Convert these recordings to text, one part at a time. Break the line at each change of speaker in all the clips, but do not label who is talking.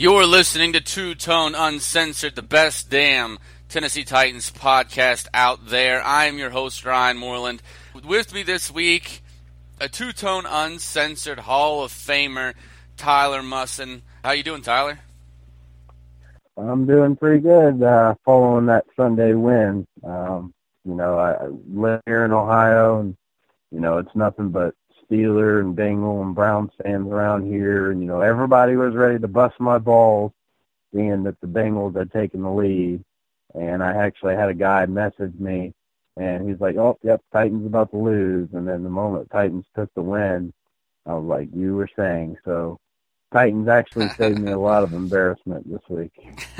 You're listening to Two Tone Uncensored, the best damn Tennessee Titans podcast out there. I am your host, Ryan Moreland. With me this week, a Two Tone Uncensored Hall of Famer, Tyler Musson. How you doing, Tyler?
I'm doing pretty good uh, following that Sunday win. Um, you know, I live here in Ohio, and you know it's nothing but Steeler and Bengal and Brown fans around here, and you know everybody was ready to bust my balls, seeing that the Bengals had taken the lead. And I actually had a guy message me, and he's like, "Oh, yep, Titans about to lose." And then the moment Titans took the win, I was like, "You were saying." So Titans actually saved me a lot of embarrassment this week.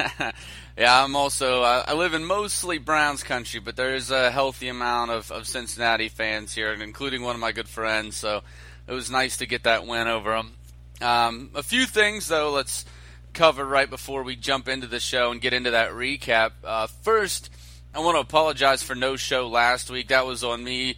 yeah, I'm also uh, I live in mostly Browns country, but there's a healthy amount of, of Cincinnati fans here, including one of my good friends. So it was nice to get that win over them. Um, a few things though, let's cover right before we jump into the show and get into that recap. Uh, first, I want to apologize for no show last week. That was on me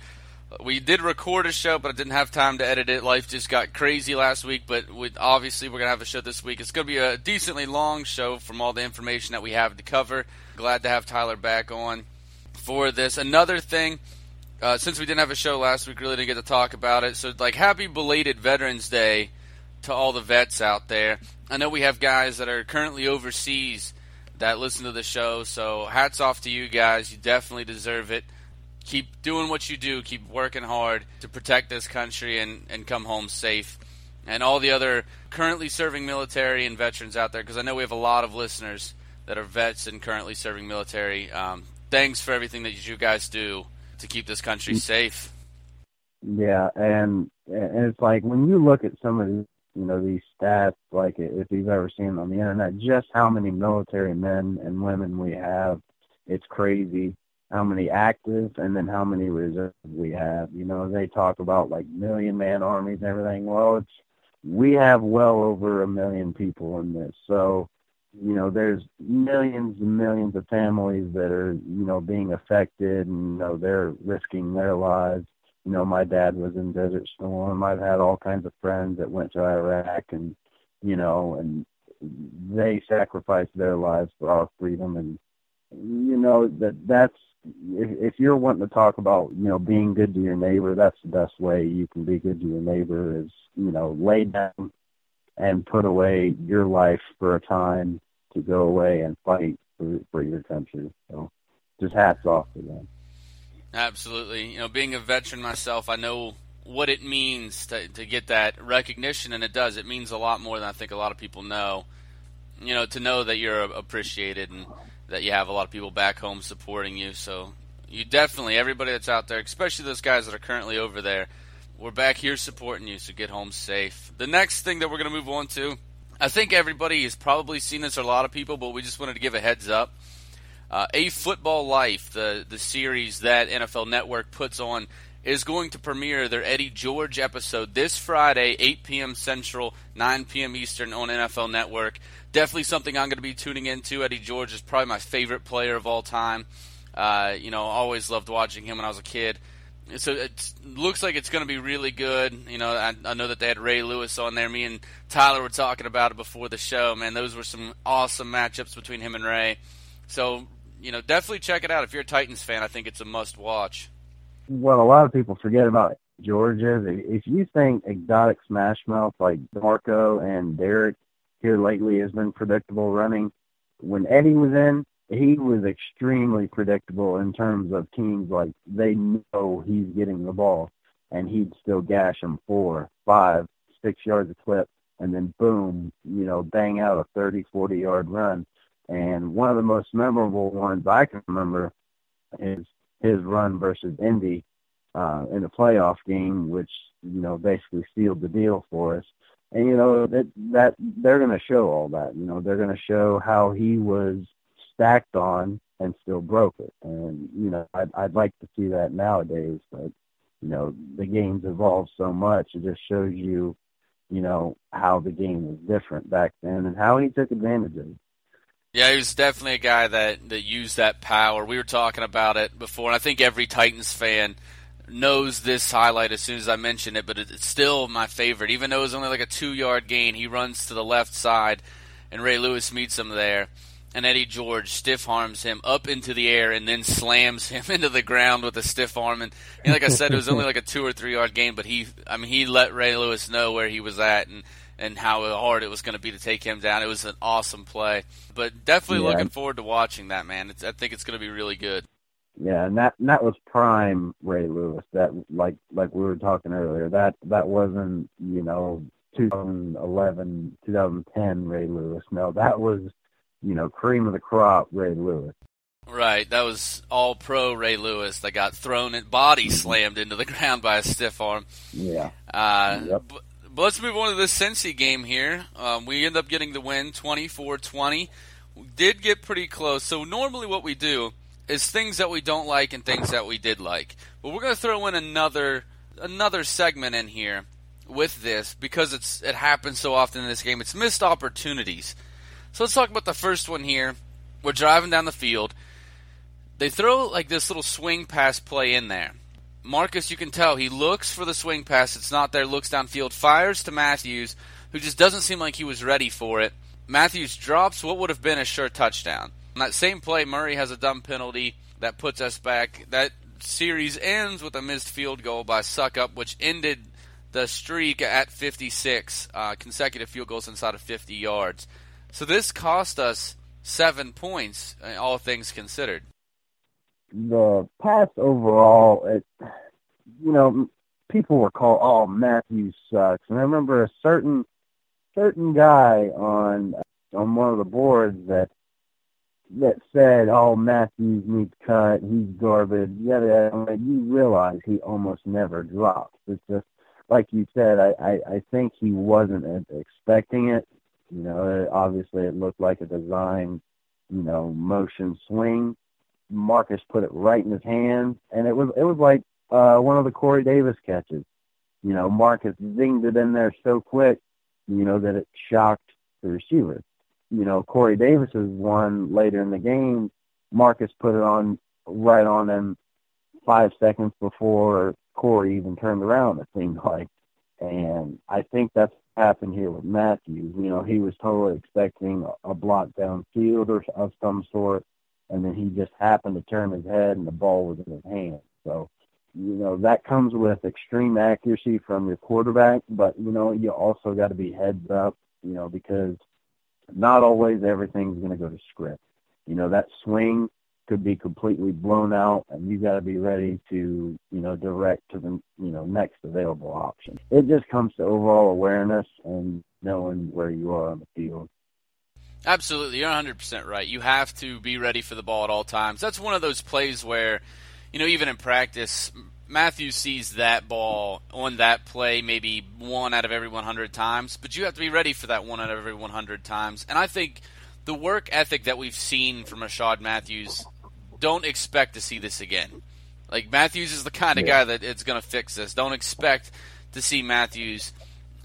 we did record a show, but I didn't have time to edit it. Life just got crazy last week, but obviously we're gonna have a show this week. It's gonna be a decently long show from all the information that we have to cover. Glad to have Tyler back on for this. Another thing, uh, since we didn't have a show last week, really didn't get to talk about it. So, like, happy belated Veterans Day to all the vets out there. I know we have guys that are currently overseas that listen to the show, so hats off to you guys. You definitely deserve it keep doing what you do, keep working hard to protect this country and, and come home safe. And all the other currently serving military and veterans out there, because I know we have a lot of listeners that are vets and currently serving military. Um, thanks for everything that you guys do to keep this country safe.
Yeah, and and it's like when you look at some of these, you know, these stats, like if you've ever seen them on the internet, just how many military men and women we have, it's crazy how many active and then how many reserves we have. You know, they talk about like million man armies and everything. Well, it's we have well over a million people in this. So, you know, there's millions and millions of families that are, you know, being affected and you know they're risking their lives. You know, my dad was in Desert Storm. I've had all kinds of friends that went to Iraq and you know, and they sacrificed their lives for our freedom and you know that that's if, if you're wanting to talk about you know being good to your neighbor, that's the best way you can be good to your neighbor is you know lay down and put away your life for a time to go away and fight for for your country. So just hats off to them.
Absolutely, you know, being a veteran myself, I know what it means to to get that recognition, and it does. It means a lot more than I think a lot of people know. You know, to know that you're appreciated and that you have a lot of people back home supporting you. So you definitely, everybody that's out there, especially those guys that are currently over there, we're back here supporting you. So get home safe. The next thing that we're to move on to, I think everybody has probably seen this, or a lot of people, but we just wanted to give a heads up. Uh, a Football Life, the the series that NFL Network puts on, is going to premiere their Eddie George episode this Friday, 8 p.m. Central, 9 p.m. Eastern on NFL Network definitely something I'm going to be tuning into. Eddie George is probably my favorite player of all time. Uh, you know, always loved watching him when I was a kid. So it looks like it's going to be really good. You know, I, I, know that they had Ray Lewis on there. Me and Tyler were talking about it before the show. Man, those were some awesome matchups between him and Ray. So, you know, definitely check it out. If you're a Titans fan, I think it's a must watch.
Well, a lot of people forget about George is if you think exotic smash mouth like Marco and Derrick here lately has been predictable running. When Eddie was in, he was extremely predictable in terms of teams like they know he's getting the ball and he'd still gash them four, five, six yards a clip and then boom, you know, bang out a 30, 40 yard run. And one of the most memorable ones I can remember is his run versus Indy uh, in the playoff game, which, you know, basically sealed the deal for us and you know that that they're going to show all that. You know, they're going to show how he was stacked on and still broke it. And you know, I'd I'd like to see that nowadays, but you know, the game's evolved so much. It just shows you, you know, how the game was different back then and how he took advantage of it.
Yeah, he was definitely a guy that that used that power. We were talking about it before, and I think every Titans fan knows this highlight as soon as I mention it, but it's still my favorite. Even though it was only like a two yard gain, he runs to the left side and Ray Lewis meets him there. And Eddie George stiff arms him up into the air and then slams him into the ground with a stiff arm. And, and like I said, it was only like a two or three yard gain, but he, I mean, he let Ray Lewis know where he was at and and how hard it was going to be to take him down. It was an awesome play, but definitely yeah. looking forward to watching that man. It's, I think it's going to be really good.
Yeah, and that and that was prime Ray Lewis. That like like we were talking earlier. That that wasn't you know 2011, 2010 Ray Lewis. No, that was you know cream of the crop Ray Lewis.
Right, that was all pro Ray Lewis that got thrown and body slammed into the ground by a stiff arm.
Yeah.
Uh, yep. but, but let's move on to this Cincy game here. Um, we end up getting the win, 24-20. Did get pretty close. So normally what we do is things that we don't like and things that we did like. But we're going to throw in another another segment in here with this because it's it happens so often in this game. It's missed opportunities. So let's talk about the first one here. We're driving down the field. They throw like this little swing pass play in there. Marcus, you can tell he looks for the swing pass. It's not there. Looks downfield, fires to Matthews, who just doesn't seem like he was ready for it. Matthews drops what would have been a sure touchdown. On that same play, Murray has a dumb penalty that puts us back. That series ends with a missed field goal by Succop, which ended the streak at 56 uh, consecutive field goals inside of 50 yards. So this cost us seven points, uh, all things considered
the pass overall, it, you know, people were called, "Oh, Matthews sucks," and I remember a certain certain guy on on one of the boards that that said, "Oh, Matthews needs cut. He's garbage." Yeah, yeah. You realize he almost never drops. It's just like you said. I I, I think he wasn't expecting it. You know, it, obviously it looked like a design, you know, motion swing Marcus put it right in his hand, and it was it was like uh, one of the Corey Davis catches. You know, Marcus zinged it in there so quick, you know, that it shocked the receiver. You know, Corey Davis's one later in the game, Marcus put it on right on him five seconds before Corey even turned around. It seemed like, and I think that's happened here with Matthews. You know, he was totally expecting a block downfield or of some sort, and then he just happened to turn his head and the ball was in his hand. So, you know, that comes with extreme accuracy from your quarterback, but you know, you also got to be heads up, you know, because not always everything's going to go to script. You know, that swing could be completely blown out and you got to be ready to, you know, direct to the, you know, next available option. It just comes to overall awareness and knowing where you are on the field.
Absolutely, you're 100% right. You have to be ready for the ball at all times. That's one of those plays where, you know, even in practice, Matthew sees that ball on that play maybe one out of every 100 times, but you have to be ready for that one out of every 100 times. And I think the work ethic that we've seen from Rishard Matthews, don't expect to see this again. Like Matthews is the kind of guy that it's going to fix this. Don't expect to see Matthews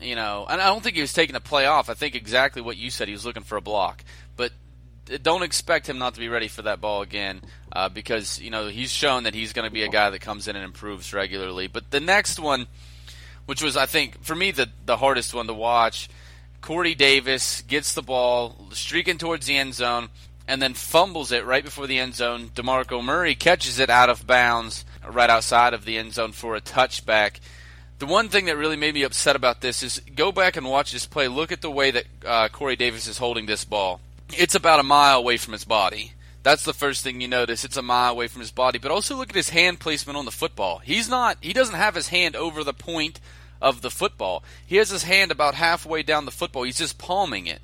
you know, and I don't think he was taking a play off. I think exactly what you said. He was looking for a block, but don't expect him not to be ready for that ball again uh, because you know he's shown that he's going to be a guy that comes in and improves regularly. But the next one, which was I think for me the the hardest one to watch, Corey Davis gets the ball streaking towards the end zone and then fumbles it right before the end zone. DeMarco Murray catches it out of bounds right outside of the end zone for a touchback. The one thing that really made me upset about this is go back and watch this play. Look at the way that uh, Corey Davis is holding this ball. It's about a mile away from his body. That's the first thing you notice. It's a mile away from his body. But also look at his hand placement on the football. He's not. He doesn't have his hand over the point of the football. He has his hand about halfway down the football. He's just palming it.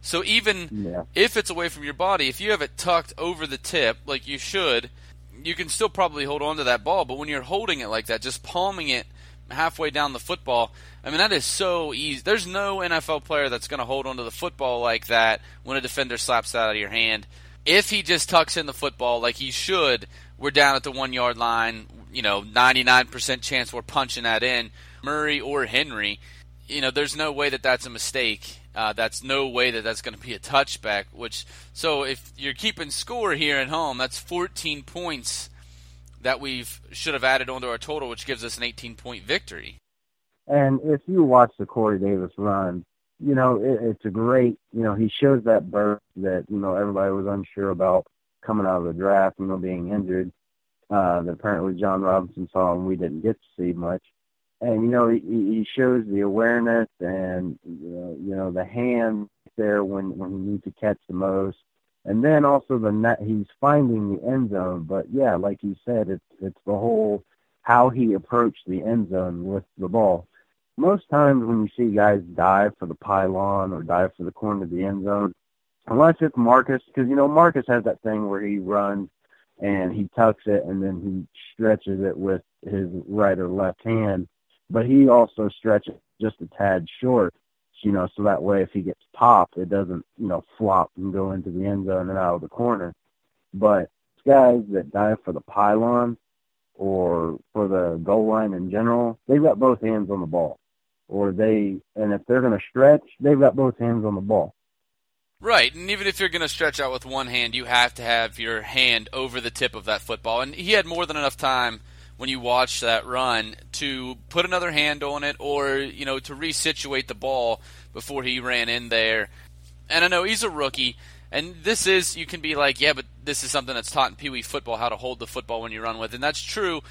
So even yeah. if it's away from your body, if you have it tucked over the tip like you should, you can still probably hold on to that ball. But when you're holding it like that, just palming it halfway down the football. I mean, that is so easy. There's no NFL player that's going to hold onto the football like that when a defender slaps that out of your hand. If he just tucks in the football like he should, we're down at the one yard line. You know, 99% chance we're punching that in. Murray or Henry, you know, there's no way that that's a mistake. Uh, that's no way that that's going to be a touchback. Which so if you're keeping score here at home, that's 14 points that we should have added onto our total, which gives us an 18 point victory.
And if you watch the Corey Davis run, you know, it, it's a great, you know, he shows that burst that, you know, everybody was unsure about coming out of the draft, you know, being injured, uh, that apparently Jon Robinson saw and we didn't get to see much. And, you know, he, he shows the awareness and, you know, you know, the hand there when, when he needs to catch the most. And then also the net, he's finding the end zone. But yeah, like you said, it's, it's the whole, how he approached the end zone with the ball most times when you see guys dive for the pylon or dive for the corner of the end zone, unless it's Marcus, because you know Marcus has that thing where he runs and he tucks it and then he stretches it with his right or left hand, but he also stretches just a tad short, you know, so that way if he gets popped, it doesn't, you know, flop and go into the end zone and out of the corner. But guys that dive for the pylon or for the goal line in general, they've got both hands on the ball or they and if they're going to stretch, they've got both hands on the ball.
Right, and even if you're going to stretch out with one hand, you have to have your hand over the tip of that football. And he had more than enough time when you watch that run to put another hand on it or, you know, to resituate the ball before he ran in there. And I know he's a rookie, and this is, you can be like, yeah, but this is something that's taught in Pee Wee football, how to hold the football when you run with. And that's true,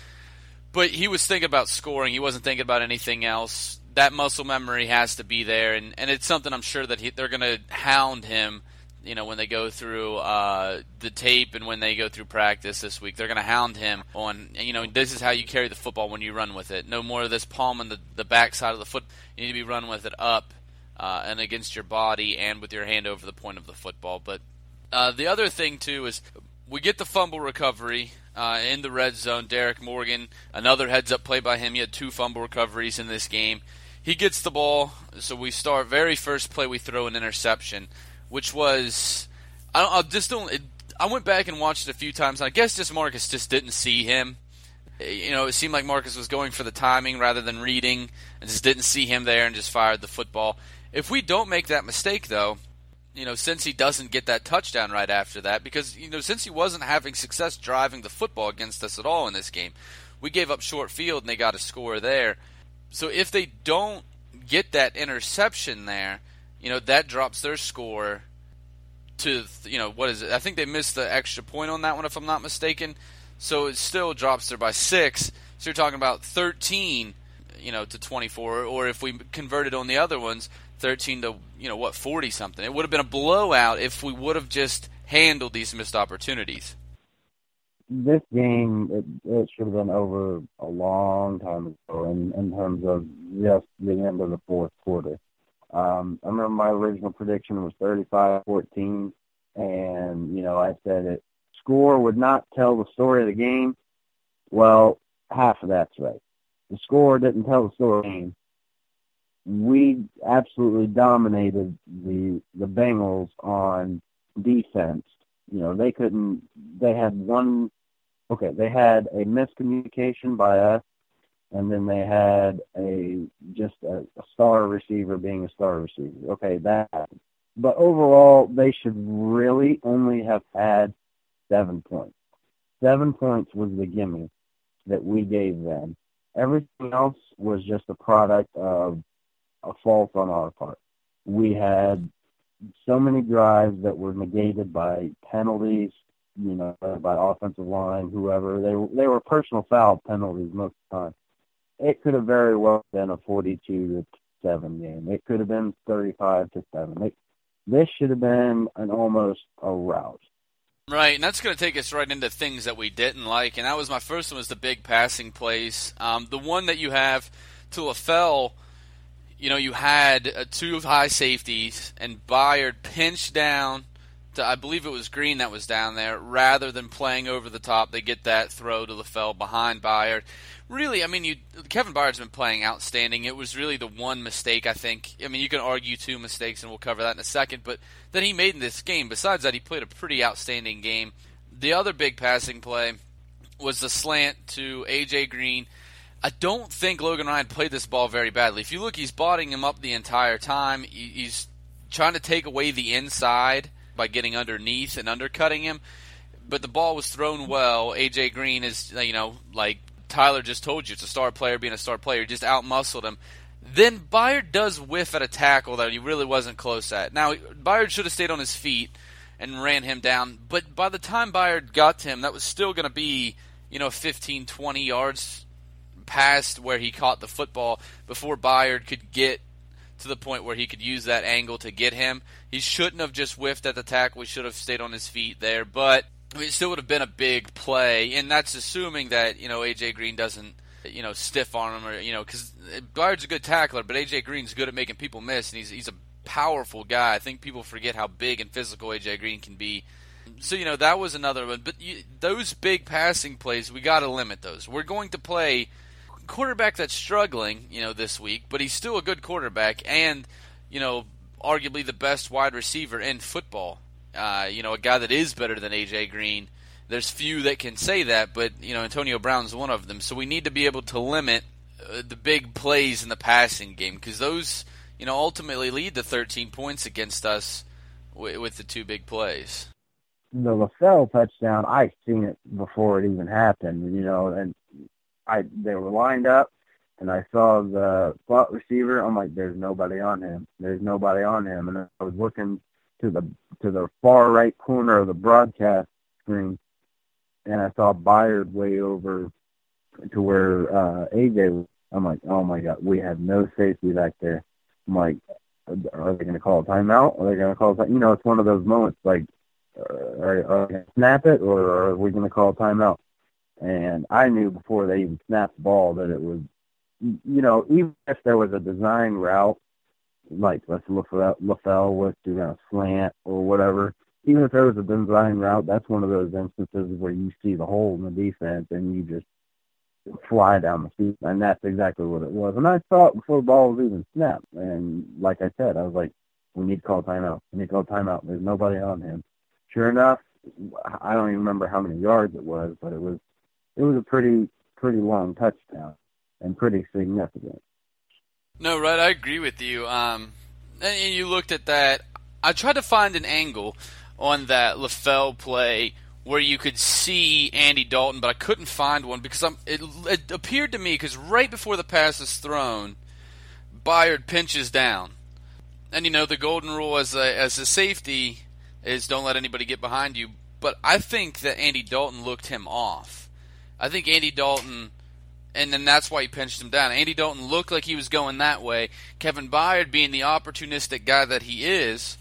but he was thinking about scoring. He wasn't thinking about anything else that muscle memory has to be there, and, and it's something I'm sure that he, they're going to hound him. You know, when they go through uh, the tape and when they go through practice this week, they're going to hound him on. You know, this is how you carry the football when you run with it. No more of this palm on the the back side of the foot. You need to be running with it up uh, and against your body and with your hand over the point of the football. But uh, the other thing too is we get the fumble recovery uh, in the red zone. Derrick Morgan, another heads up play by him. He had two fumble recoveries in this game he gets the ball. So we start very first play. We throw an interception, which was I, I just don't. It, I went back and watched it a few times. I guess just Marcus just didn't see him. Eh, you know, it seemed like Marcus was going for the timing rather than reading, and just didn't see him there and just fired the football. If we don't make that mistake, though, you know, since he doesn't get that touchdown right after that, because you know, since he wasn't having success driving the football against us at all in this game, we gave up short field and they got a score there. So if they don't get that interception there, you know that drops their score to you know what is it? I think they missed the extra point on that one if I'm not mistaken. So it still drops there by six. So you're talking about 13, you know, to 24, or if we converted on the other ones, 13 to you know what 40 something. It would have been a blowout if we would have just handled these missed opportunities
this game it, it should have been over a long time ago in, in terms of just the end of the fourth quarter. Um, I remember my original prediction was 35-14, and you know I said it score would not tell the story of the game. Well, half of that's right. The score didn't tell the story of the game. We absolutely dominated the the Bengals on defense you know they couldn't they had one okay, they had a miscommunication by us, and then they had a just a, a star receiver being a star receiver. Okay, that. But overall, they should really only have had seven points. Seven points was the gimme that we gave them. Everything else was just a product of a fault on our part. We had so many drives that were negated by penalties, you know, by offensive line, whoever. They they were personal foul penalties most of the time. It could have very well been a 42 to seven game. It could have been 35 to seven. It, this should have been an almost a rout.
Right, and that's going to take us right into things that we didn't like, and that was my first one was the big passing plays. Um, the one that you have to LaFell, you know, you had uh, two high safeties, and Byard pinched down to, I believe it was Green that was down there, rather than playing over the top, they get that throw to LaFell behind Byard. Really, I mean, you Kevin Byard's been playing outstanding. It was really the one mistake I think. I mean, you can argue two mistakes, and we'll cover that in a second. But that he made in this game. Besides that, he played a pretty outstanding game. The other big passing play was the slant to AJ Green. I don't think Logan Ryan played this ball very badly. If you look, he's botting him up the entire time. He's trying to take away the inside by getting underneath and undercutting him. But the ball was thrown well. AJ Green is, you know, like Tyler just told you, it's a star player being a star player. Just out muscled him. Then Byard does whiff at a tackle that he really wasn't close at. Now, Byard should have stayed on his feet and ran him down, but by the time Byard got to him, that was still going to be, you know, 15, 20 yards past where he caught the football before Byard could get to the point where he could use that angle to get him. He shouldn't have just whiffed at the tackle. He should have stayed on his feet there, but it still would have been a big play, and that's assuming that, you know, AJ Green doesn't you know, stiff arm him or you know, because Byard's a good tackler, but AJ Green's good at making people miss, and he's he's a powerful guy. I think people forget how big and physical AJ Green can be. So you know that was another one, but you, those big passing plays we got to limit those. We're going to play quarterback that's struggling, you know, this week, but he's still a good quarterback and you know arguably the best wide receiver in football. Uh, you know, a guy that is better than AJ Green there's few that can say that, but you know Antonio Brown's one of them. So we need to be able to limit uh, the big plays in the passing game because those you know ultimately lead to 13 points against us w- with the two big plays.
The LaFell touchdown, I seen it before it even happened. You know, and I they were lined up, and I saw the slot receiver. I'm like, there's nobody on him. There's nobody on him, and I was looking to the to the far right corner of the broadcast screen and I saw Byard way over to where uh AJ. I'm like, oh my god, we have no safety back there. I'm like, are they going to call a timeout? Are they going to call a? You know, it's one of those moments like, uh, are, are they going to snap it or are we going to call a timeout? And I knew before they even snapped the ball that it was, you know, even if there was a design route, like let's look for that LaFell was doing a slant or whatever, even if there was a design route, that's one of those instances where you see the hole in the defense and you just fly down the field, and that's exactly what it was. And I saw it before the ball was even snapped. And like I said, I was like, we need to call timeout. We need to call timeout. There's nobody on him. Sure enough, I don't even remember how many yards it was, but it was it was a pretty pretty long touchdown and pretty significant.
No, right, I agree with you. Um, and you looked at that. I tried to find an angle on that LaFell play where you could see Andy Dalton, but I couldn't find one because I'm, it, it appeared to me because right before the pass is thrown, Byard pinches down, and you know the golden rule as a as a safety is don't let anybody get behind you. But I think that Andy Dalton looked him off. I think Andy Dalton, and then that's why he pinched him down. Andy Dalton looked like he was going that way. Kevin Byard, being the opportunistic guy that he is,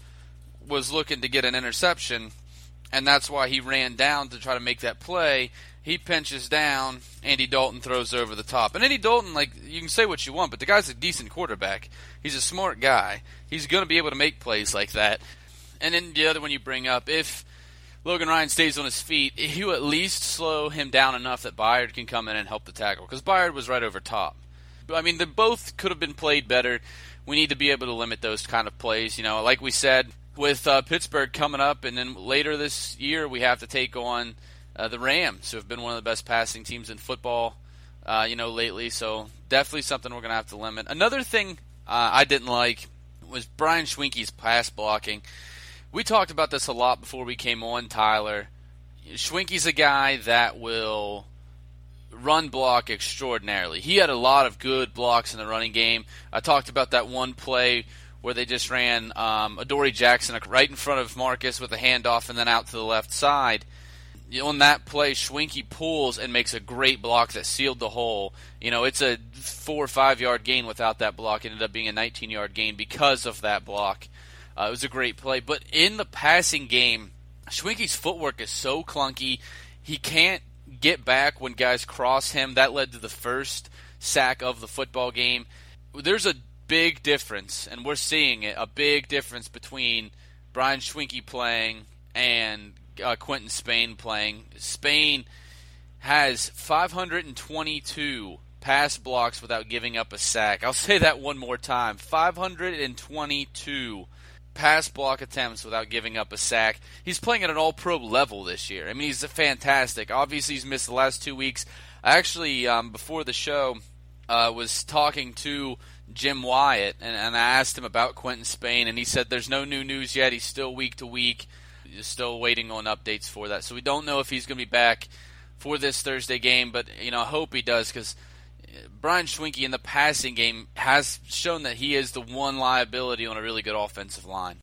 was looking to get an interception, and that's why he ran down to try to make that play. He pinches down. Andy Dalton throws over the top. And Andy Dalton, like you can say what you want, but the guy's a decent quarterback. He's a smart guy. He's going to be able to make plays like that. And then the other one you bring up, if Logan Ryan stays on his feet, he'll at least slow him down enough that Byard can come in and help the tackle because Byard was right over top. I mean, they both could have been played better. We need to be able to limit those kind of plays. You know, like we said, with uh, Pittsburgh coming up, and then later this year we have to take on uh, the Rams, who have been one of the best passing teams in football, uh, you know, lately. So definitely something we're going to have to limit. Another thing uh, I didn't like was Brian Schwenke's pass blocking. We talked about this a lot before we came on, Tyler. Schwenke's a guy that will run block extraordinarily. He had a lot of good blocks in the running game. I talked about that one play where they just ran um, Adoree Jackson right in front of Marcus with a handoff and then out to the left side. On that play, Schwenke pulls and makes a great block that sealed the hole. You know, it's a four or five yard gain without that block. It ended up being a 19 yard gain because of that block. Uh, it was a great play. But in the passing game, Schwenke's footwork is so clunky. He can't get back when guys cross him. That led to the first sack of the football game. There's a big difference, and we're seeing it a big difference between Brian Schwenke playing and uh, Quinton Spain playing. Spain has 522 pass blocks without giving up a sack. I'll say that one more time 522 pass block attempts without giving up a sack. He's playing at an all pro level this year. I mean, he's fantastic. Obviously, he's missed the last two weeks. I actually, um, before the show, uh, was talking to Jim Wyatt, and, and I asked him about Quinton Spain, and he said there's no new news yet. He's still week to week. He's still waiting on updates for that. So we don't know if he's going to be back for this Thursday game, but you know, I hope he does because Brian Schwenke in the passing game has shown that he is the one liability on a really good offensive line.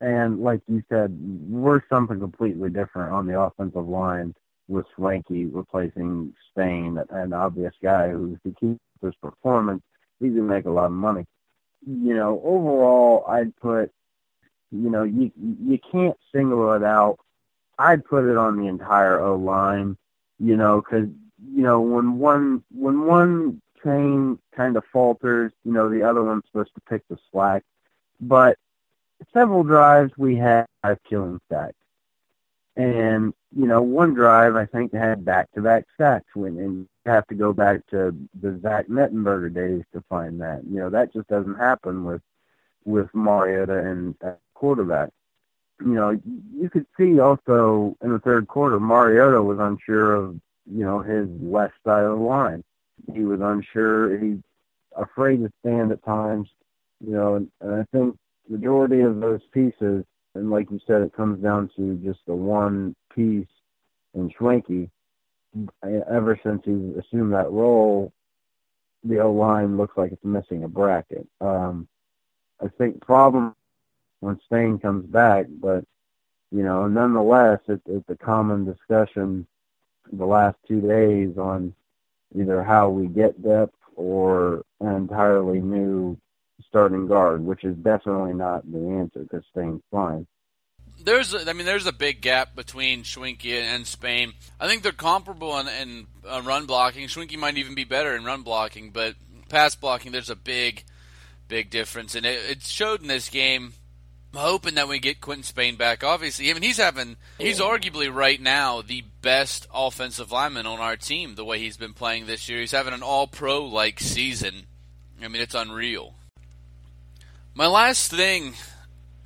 And like you said, we're something completely different on the offensive line with Schwenke replacing Spain, an obvious guy who's the key to his performance. He can make a lot of money. You know, overall, I'd put, you know, you you can't single it out. I'd put it on the entire O line. You know, because you know when one when one train kind of falters, you know, the other one's supposed to pick the slack. But several drives we had five killing sacks. And, you know, one drive I think had back to back sacks when and you have to go back to the Zach Mettenberger days to find that. You know, that just doesn't happen with with Mariota and uh, quarterback. You know, you could see also in the third quarter Mariota was unsure of, you know, his left side of the line. He was unsure, he afraid to stand at times, you know, and, and I think majority of those pieces, and like you said, it comes down to just the one piece in Schwenke. Ever since he assumed that role, the O line looks like it's missing a bracket. Um, I think problem when Spain comes back, but you know, nonetheless, it, it's a common discussion the last two days on either how we get depth or an entirely new starting guard, which is definitely not the answer because Spain's fine.
There's, a, I mean, there's a big gap between Schwenke and Spain. I think they're comparable in, in uh, run blocking. Schwenke might even be better in run blocking, but pass blocking, there's a big, big difference, and it, it showed in this game. I'm hoping that we get Quinton Spain back. Obviously, I mean, he's having, he's arguably right now the best offensive lineman on our team. The way he's been playing this year, he's having an All Pro like season. I mean, it's unreal. My last thing,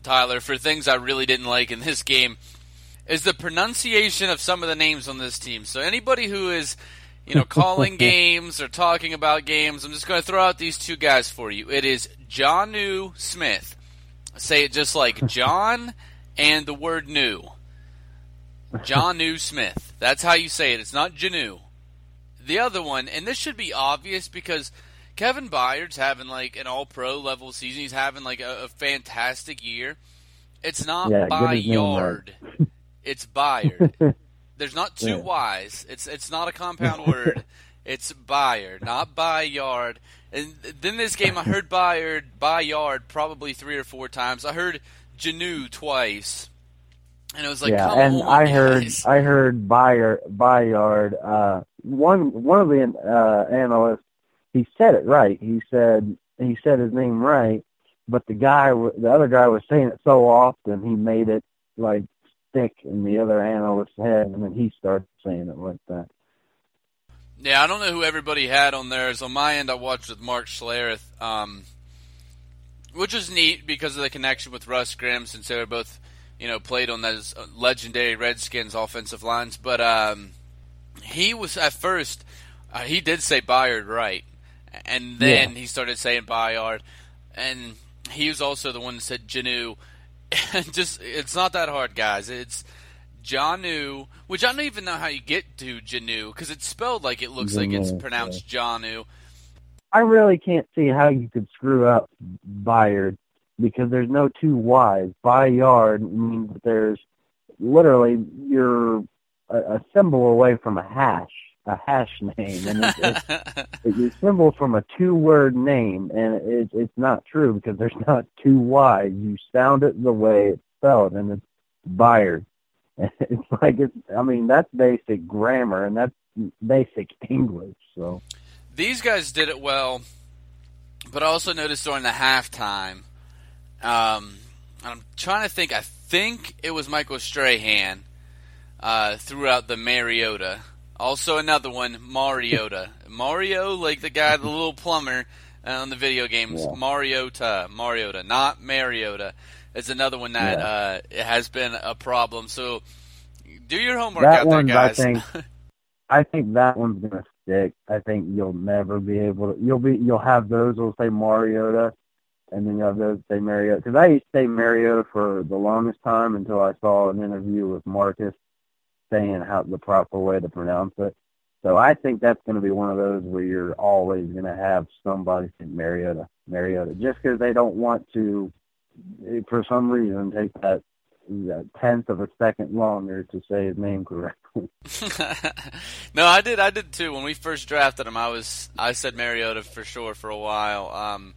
Tyler, for things I really didn't like in this game is the pronunciation of some of the names on this team. So anybody who is, you know, calling games or talking about games, I'm just going to throw out these two guys for you. It is John New Smith. Say it just like John and the word new. Jonnu Smith. That's how you say it. It's not Janu. The other one, and this should be obvious because – Kevin Byard's having like an all pro level season. He's having like a, a fantastic year. It's not
yeah,
Bayard. Right. It's Byard. There's not two yeah. Y's. It's it's not a compound word. It's Bayard, not by yard. And then this game, I heard Byard, by yard, probably three or four times. I heard Janu twice, and it was like,
yeah. and I
guys.
heard I heard Bayard, Bayard. Uh, one one of the uh, analysts he said it right. He said he said his name right, but the guy, the other guy, was saying it so often he made it like stick in the other analyst's head, and then he started saying it like that.
Yeah, I don't know who everybody had on theirs. On my end, I watched with Mark Schlereth, um, which is neat because of the connection with Russ Grimm, since they were both, you know, played on those legendary Redskins offensive lines. But um, he was at first, uh, he did say Byard right, and then yeah. he started saying Bayard, and he was also the one that said Janu. And just it's not that hard, guys. It's Janu, which I don't even know how you get to Janu because it's spelled like it looks like it's pronounced Janu.
I really can't see how you could screw up Bayard because there's no two Y's. Bayard means there's literally you're a, a symbol away from a hash a hash name, and it's, it's, it's symbol from a two-word name, and it's it's not true because there's not two Y's. You sound it the way it's spelled, and it's Byard. It's like it's. I mean, that's basic grammar, and that's basic English. So
these guys did it well, but I also noticed during the halftime. Um, I'm trying to think. I think it was Michael Strahan uh, throughout the Mariota also, another one, Mariota. Mario, like the guy, the little plumber on the video games. Yeah. Mariota, Mariota, not Mariota. It's another one that yeah. uh, has been a problem. So, do your homework
that
out
one,
there, guys.
I think, I think that one's gonna stick. I think you'll never be able to. You'll be. You'll have those. We'll say Mariota, and then you have those say Mariota. Because I used to say Mariota for the longest time until I saw an interview with Marcus saying how the proper way to pronounce it. So I think that's going to be one of those where you're always going to have somebody say Mariota, Mariota, just because they don't want to, for some reason, take that, that tenth of a second longer to say his name correctly.
no, I did. I did too. When we first drafted him, I was I said Mariota for sure for a while. Um,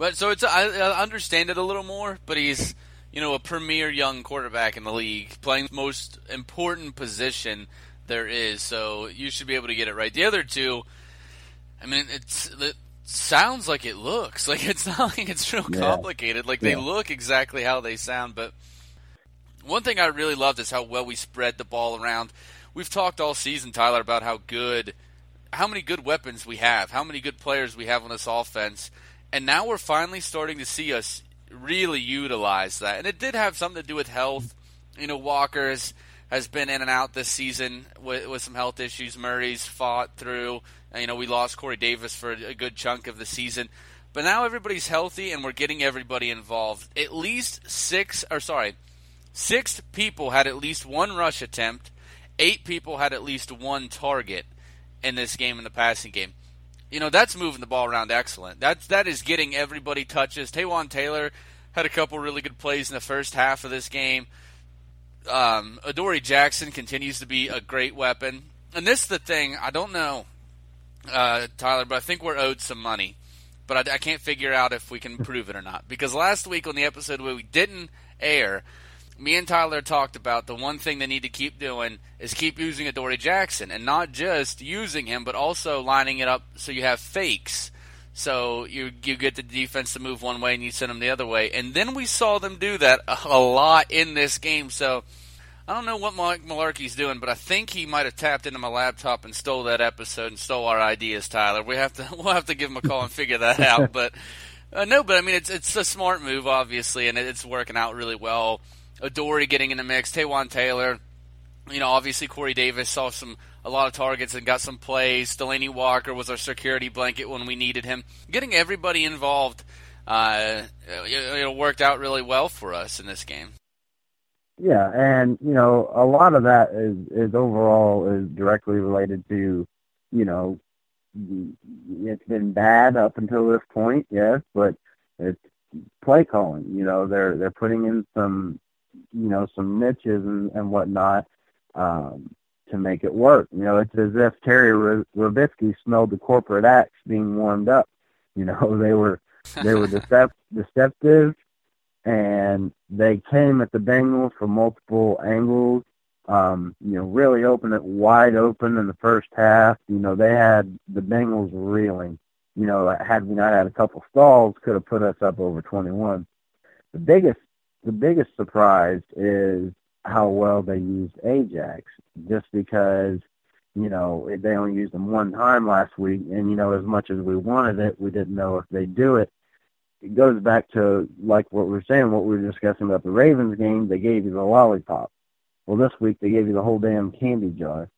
but so it's I, I understand it a little more, but he's you know a premier young quarterback in the league, playing the most important position there is. So you should be able to get it right. The other two, I mean, it's it sounds like it looks like it's not like it's real complicated. Like they look exactly how they sound. But one thing I really loved is how well we spread the ball around. We've talked all season, Tyler, about how good, how many good weapons we have, how many good players we have on this offense and now we're finally starting to see us really utilize that. And it did have something to do with health. You know, Walker has, has been in and out this season with, with some health issues. Murray's fought through. You know, we lost Corey Davis for a good chunk of the season. But now everybody's healthy and we're getting everybody involved. At least six, or sorry, six people had at least one rush attempt. Eight people had at least one target in this game in the passing game you know that's moving the ball around excellent. That's that is getting everybody touches. Taywan Taylor had a couple really good plays in the first half of this game. Um, Adoree Jackson continues to be a great weapon, and this is the thing. I don't know, uh, Tyler, but I think we're owed some money, but I, I can't figure out if we can prove it or not. Because last week on the episode where we didn't air, me and Tyler talked about the one thing they need to keep doing is keep using Adoree Jackson and not just using him, but also lining it up so you have fakes. So you you get the defense to move one way and you send them the other way, and then we saw them do that a lot in this game. So I don't know what Mike Mularkey's doing, but I think he might have tapped into my laptop and stole that episode and stole our ideas, Tyler. We have to we'll have to give him a call and figure that out. But uh, no, but I mean it's it's a smart move, obviously, and it's working out really well. Adoree getting in the mix, Taywan Taylor. You know, obviously Corey Davis saw some a lot of targets and got some plays. Delanie Walker was our security blanket when we needed him. Getting everybody involved, uh, it, it worked out really well for us in this game.
Yeah, and you know, a lot of that is is overall is directly related to, you know, it's been bad up until this point, yes, but it's play calling. You know, they're they're putting in some you know, some niches and, and whatnot um, to make it work. You know, it's as if Terry Robiskie smelled the corporate axe being warmed up. You know, they were they were decept- deceptive, and they came at the Bengals from multiple angles. Um, you know, really open it wide open in the first half. You know, they had the Bengals reeling. You know, had we not had a couple stalls, could have put us up over 21. The biggest the biggest surprise is how well they used Ajax, just because you know they only used them one time last week, and you know as much as we wanted it, we didn't know if they'd do it. It goes back to like what we were saying, what we were discussing about the Ravens game. They gave you the lollipop. Well, this week they gave you the whole damn candy jar.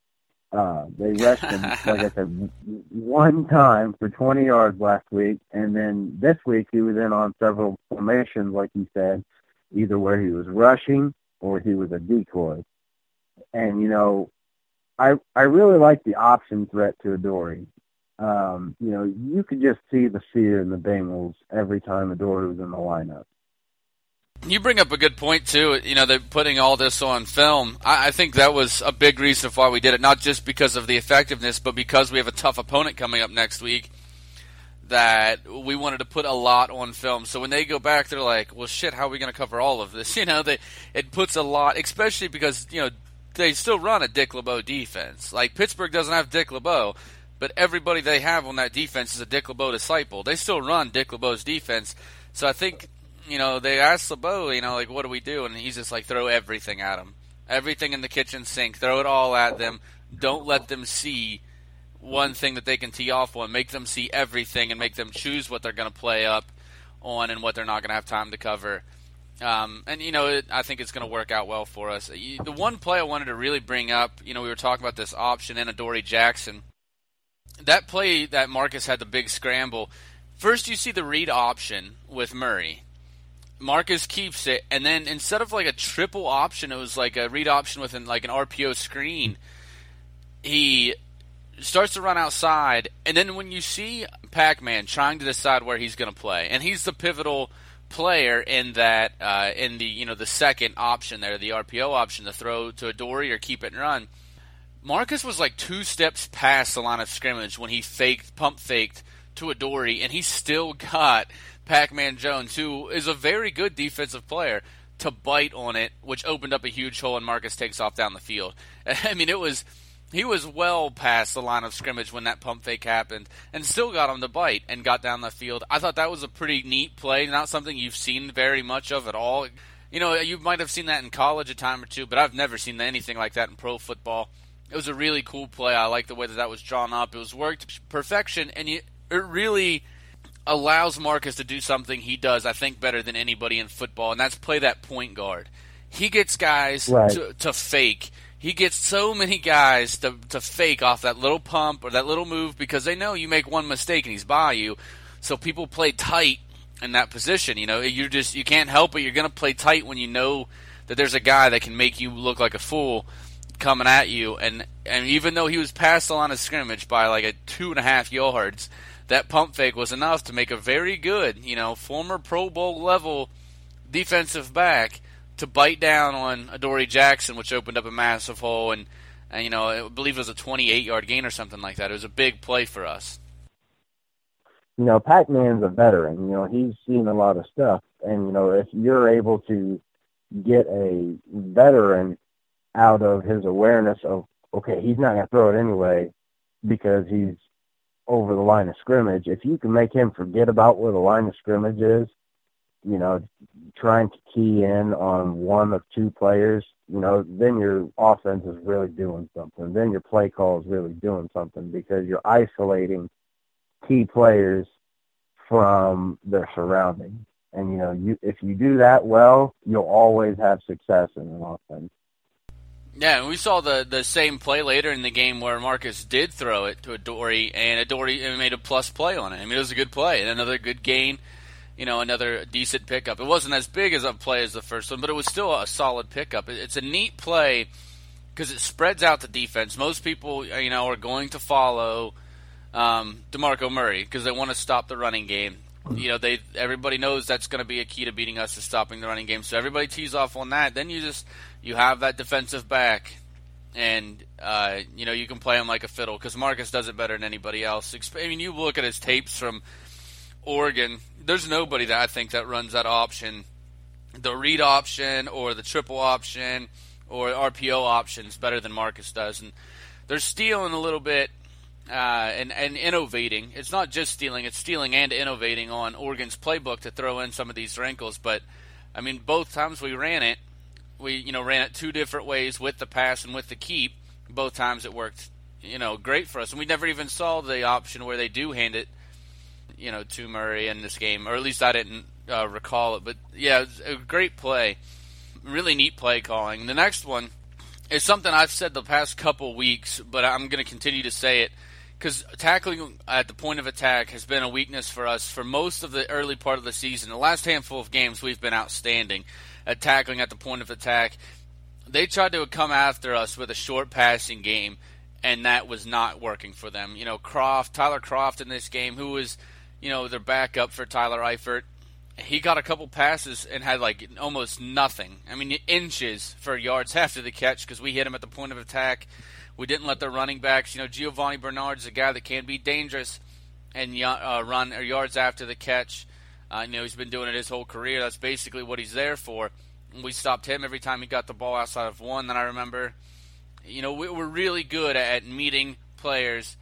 Uh, they rushed him, like I said, one time for 20 yards last week, and then this week he was in on several formations, like you said, either where he was rushing or he was a decoy. And you know, I I really like the option threat to Adoree. Um, you know, you could just see the fear in the Bengals every time Adoree was in the lineup.
You bring up a good point too. You know, they're putting all this on film. I, I think that was a big reason why we did it, not just because of the effectiveness, but because we have a tough opponent coming up next week that we wanted to put a lot on film. So when they go back, they're like, "Well, shit, how are we going to cover all of this?" You know, they it puts a lot, especially because you know they still run a Dick LeBeau defense. Like Pittsburgh doesn't have Dick LeBeau, but everybody they have on that defense is a Dick LeBeau disciple. They still run Dick LeBeau's defense. So I think you know they asked LeBeau, you know, like, "What do we do?" And he's just like, "Throw everything at them, everything in the kitchen sink, throw it all at them. Don't let them see." One thing that they can tee off on, make them see everything, and make them choose what they're going to play up on and what they're not going to have time to cover. Um, and you know, it, I think it's going to work out well for us. The one play I wanted to really bring up, you know, we were talking about this option in Adoree Jackson. That play that Marcus had the big scramble. First, you see the read option with Murray. Marcus keeps it, and then instead of like a triple option, it was like a read option with an, like an RPO screen. He starts to run outside, and then when you see Pac-Man trying to decide where he's going to play, and he's the pivotal player in that uh, in the you know the second option there, the RPO option, to throw to Adoree' or keep it and run. Marcus was like two steps past the line of scrimmage when he faked, pump faked to Adoree', and he still got Pac-Man Jones, who is a very good defensive player, to bite on it, which opened up a huge hole, and Marcus takes off down the field. I mean, it was he was well past the line of scrimmage when that pump fake happened, and still got him to bite and got down the field. I thought that was a pretty neat play, not something you've seen very much of at all. You know, you might have seen that in college a time or two, but I've never seen anything like that in pro football. It was a really cool play. I like the way that that was drawn up. It was worked perfection, and you, it really allows Marcus to do something he does, I think, better than anybody in football, and that's play that point guard. He gets guys right. to, to fake. He gets so many guys to, to fake off that little pump or that little move because they know you make one mistake and he's by you. So people play tight in that position. You know, you just you can't help it. You're going to play tight when you know that there's a guy that can make you look like a fool coming at you. And and even though he was past the line of scrimmage by like a two and a half yards, that pump fake was enough to make a very good, you know, former Pro Bowl level defensive back to bite down on Adoree' Jackson, which opened up a massive hole. And, and you know, I believe it was a 28 yard gain or something like that. It was a big play for us.
You know, Pac Man's a veteran. You know, he's seen a lot of stuff. And, you know, if you're able to get a veteran out of his awareness of, okay, he's not going to throw it anyway because he's over the line of scrimmage, if you can make him forget about where the line of scrimmage is, you know, trying to key in on one of two players, you know, then your offense is really doing something. Then your play call is really doing something because you're isolating key players from their surroundings. And you know, you if you do that well, you'll always have success in an offense.
Yeah, and we saw the the same play later in the game where Marcus did throw it to Adoree', and Adoree' made a plus play on it. I mean, it was a good play and another good gain. You know, another decent pickup. It wasn't as big as a play as the first one, but it was still a solid pickup. It's a neat play because it spreads out the defense. Most people, you know, are going to follow um, Demarco Murray because they want to stop the running game. You know, they everybody knows that's going to be a key to beating us is stopping the running game. So everybody tees off on that. Then you just you have that defensive back, and uh, you know you can play him like a fiddle because Marcus does it better than anybody else. I mean, you look at his tapes from Oregon. There's nobody that I think that runs that option, the read option or the triple option or RPO options better than Marcus does, and they're stealing a little bit. Uh, and, and innovating. It's not just stealing; it's stealing and innovating on Oregon's playbook to throw in some of these wrinkles. But I mean, both times we ran it, we you know ran it two different ways with the pass and with the keep. Both times it worked, you know, great for us. And we never even saw the option where they do hand it, you know, to Murray in this game, or at least I didn't uh, recall it. But yeah, it a great play, really neat play calling. The next one is something I've said the past couple weeks, but I'm going to continue to say it because tackling at the point of attack has been a weakness for us for most of the early part of the season. The last handful of games, we've been outstanding at tackling at the point of attack. They tried to come after us with a short passing game, and that was not working for them. You know, Kroft, Tyler Kroft in this game, who was, you know, their backup for Tyler Eifert, he got a couple passes and had like almost nothing. I mean, inches for yards after the catch because we hit him at the point of attack. We didn't let the running backs, you know, Giovani Bernard's a guy that can be dangerous and uh, run or yards after the catch. Uh, you know, he's been doing it his whole career. That's basically what he's there for. We stopped him every time he got the ball outside of one that I remember. You know, we, we're really good at meeting players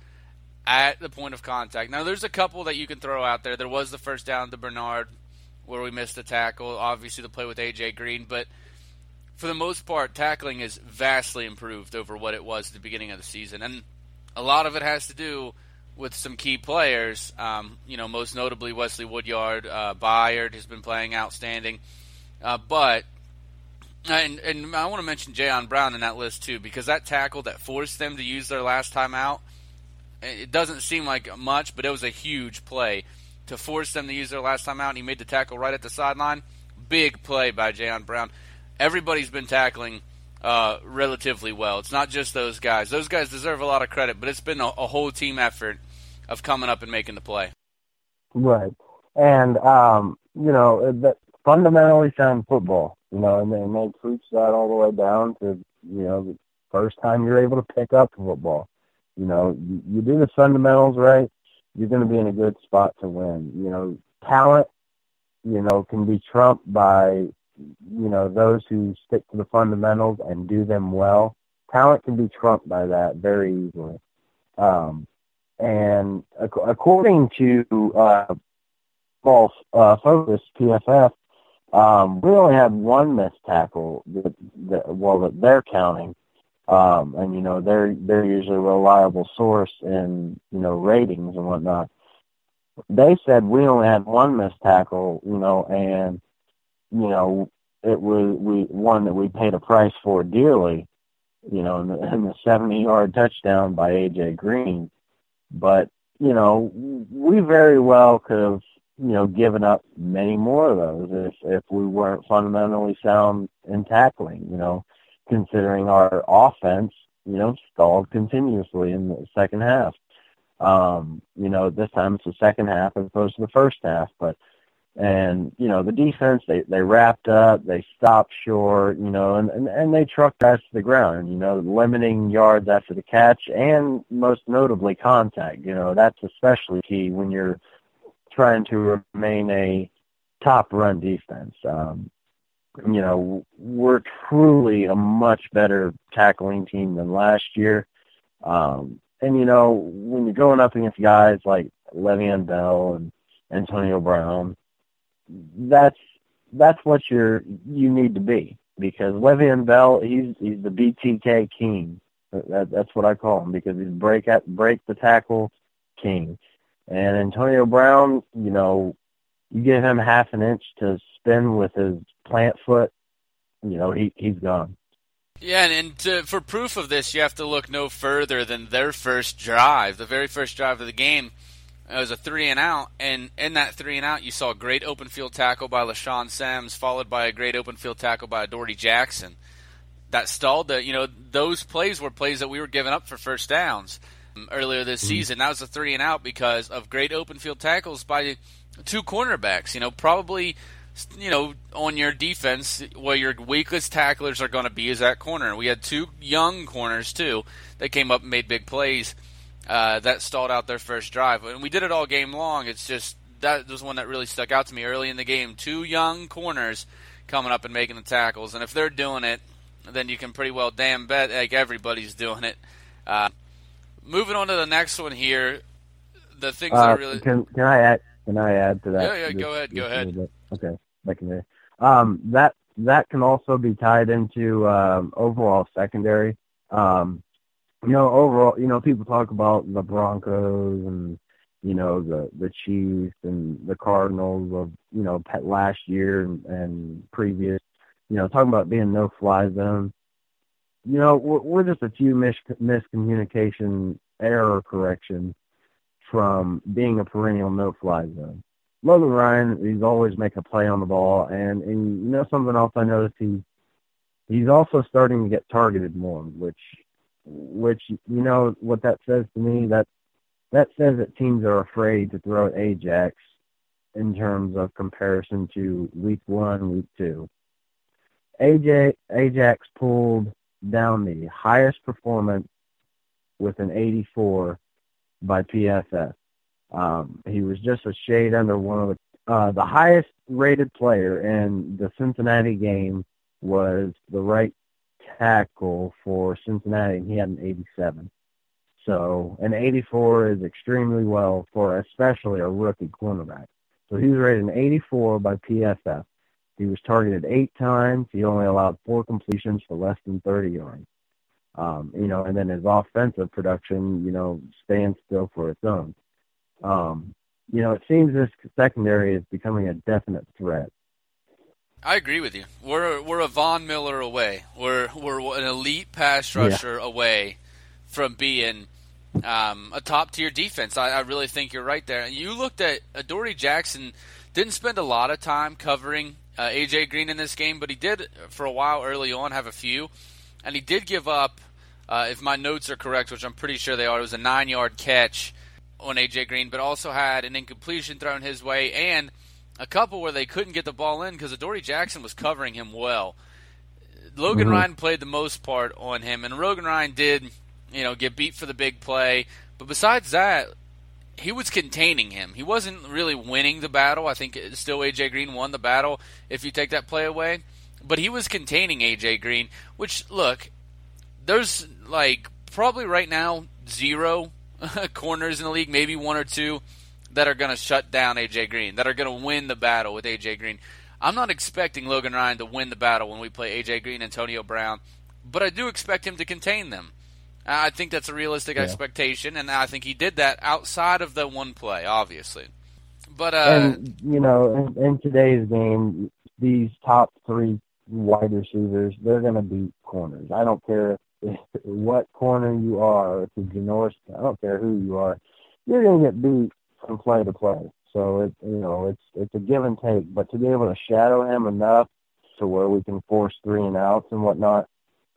at the point of contact. Now, there's a couple that you can throw out there. There was the first down to Bernard where we missed the tackle. Obviously, the play with AJ Green, but for the most part, tackling is vastly improved over what it was at the beginning of the season, and a lot of it has to do with some key players. Um, you know, most notably Wesley Woodyard, uh, Byard has been playing outstanding. Uh, but and and I want to mention Jayon Brown in that list too because that tackle that forced them to use their last time out. It doesn't seem like much, but it was a huge play to force them to use their last time out. And he made the tackle right at the sideline. Big play by Jayon Brown. Everybody's been tackling uh, relatively well. It's not just those guys. Those guys deserve a lot of credit, but it's been a, a whole team effort of coming up and making the play.
Right, and um, you know that fundamentally sound football. You know, and they, and they preach that all the way down to you know the first time you're able to pick up football. You know, you, you do the fundamentals right, you're going to be in a good spot to win. You know, talent, you know, can be trumped by, you know, those who stick to the fundamentals and do them well. Talent can be trumped by that very easily. Um, and ac- according to uh, False uh, Focus PFF, um, we only had one missed tackle that, that well that they're counting um, and you know they're they're usually a reliable source in you know ratings and whatnot. They said we only had one missed tackle, you know, and you know it was we one that we paid a price for dearly, you know, in the, in the 70 yard touchdown by AJ Green. But you know we very well could have you know given up many more of those if if we weren't fundamentally sound in tackling, you know considering our offense, you know, stalled continuously in the second half. Um, you know, this time it's the second half as opposed to the first half, but and you know the defense they they wrapped up they stopped short you know and and, and they trucked us to the ground you know limiting yards after the catch and most notably contact you know that's especially key when you're trying to remain a top run defense um you know, we're truly a much better tackling team than last year. Um, and you know, when you're going up against guys like Le'Veon Bell and Antonio Brown, that's that's what you're you need to be because Le'Veon Bell he's he's the BTK king. That, that's what I call him because he's break at break the tackle king. And Antonio Brown, you know, you give him half an inch to spin with his plant foot, you know, he he's gone.
Yeah, and, and to, for proof of this, you have to look no further than their first drive, the very first drive of the game. It was a three and out, and in that three and out, you saw a great open field tackle by LeShaun Sims, followed by a great open field tackle by Dory Jackson. That stalled the, you know, those plays were plays that we were giving up for first downs um, earlier this mm-hmm. season. That was a three and out because of great open field tackles by two cornerbacks. You know, probably you know, on your defense, where your weakest tacklers are going to be is that corner. We had two young corners too that came up and made big plays uh, that stalled out their first drive, and we did it all game long. It's just that was one that really stuck out to me early in the game. Two young corners coming up and making the tackles, and if they're doing it, then you can pretty well damn bet like everybody's doing it. Uh, moving on to the next one here, the things uh, that really
can can I add can I add to that?
Yeah, yeah, go ahead, go ahead.
Okay, secondary. Um, that that can also be tied into um, overall secondary. Um, you know, overall, you know, people talk about the Broncos and you know the the Chiefs and the Cardinals of you know last year and, and previous. You know, talking about being no fly zone. You know, we're, we're just a few mis- miscommunication error corrections from being a perennial no fly zone. Logan Ryan, he's always make a play on the ball, and and you know something else I noticed he he's also starting to get targeted more, which which you know what that says to me that that says that teams are afraid to throw at Ajax in terms of comparison to week one, week two. AJ Ajax pulled down the highest performance with an 84 by PFF. Um, he was just a shade under one of the uh, the highest rated player in the Cincinnati game was the right tackle for Cincinnati, and he had an 87. So an 84 is extremely well for especially a rookie cornerback. So he was rated an 84 by PFF. He was targeted eight times. He only allowed four completions for less than 30 yards. Um, you know, and then his offensive production, you know, stands still for its own. Um, you know, it seems this secondary is becoming a definite threat.
I agree with you. We're we're a Von Miller away. We're we're an elite pass rusher yeah. away from being um, a top tier defense. I, I, really think you're right there. You looked at Adoree Jackson didn't spend a lot of time covering uh, AJ Green in this game, but he did for a while early on have a few. and he did give up. Uh, if my notes are correct, which I'm pretty sure they are, it was a nine-yard catch on AJ Green, but also had an incompletion thrown his way and a couple where they couldn't get the ball in because Adoree Jackson was covering him well. Logan mm-hmm. Ryan played the most part on him, and Logan Ryan did, you know, get beat for the big play. But besides that, he was containing him. He wasn't really winning the battle. I think still AJ Green won the battle if you take that play away. But he was containing AJ Green, which look, there's like probably right now zero corners in the league, maybe one or two that are going to shut down AJ Green, that are going to win the battle with AJ Green. I'm not expecting Logan Ryan to win the battle when we play AJ Green, and Antonio Brown, but I do expect him to contain them. I think that's a realistic yeah. expectation, and I think he did that outside of the one play, obviously. But uh,
and you know, in, in today's game, these top three wide receivers, they're going to beat corners. I don't care if, what corner you are, if you're Janoris, I don't care who you are, you're going to get beat from play to play. So it, you know, it's it's a give and take. But to be able to shadow him enough to where we can force three and outs and whatnot,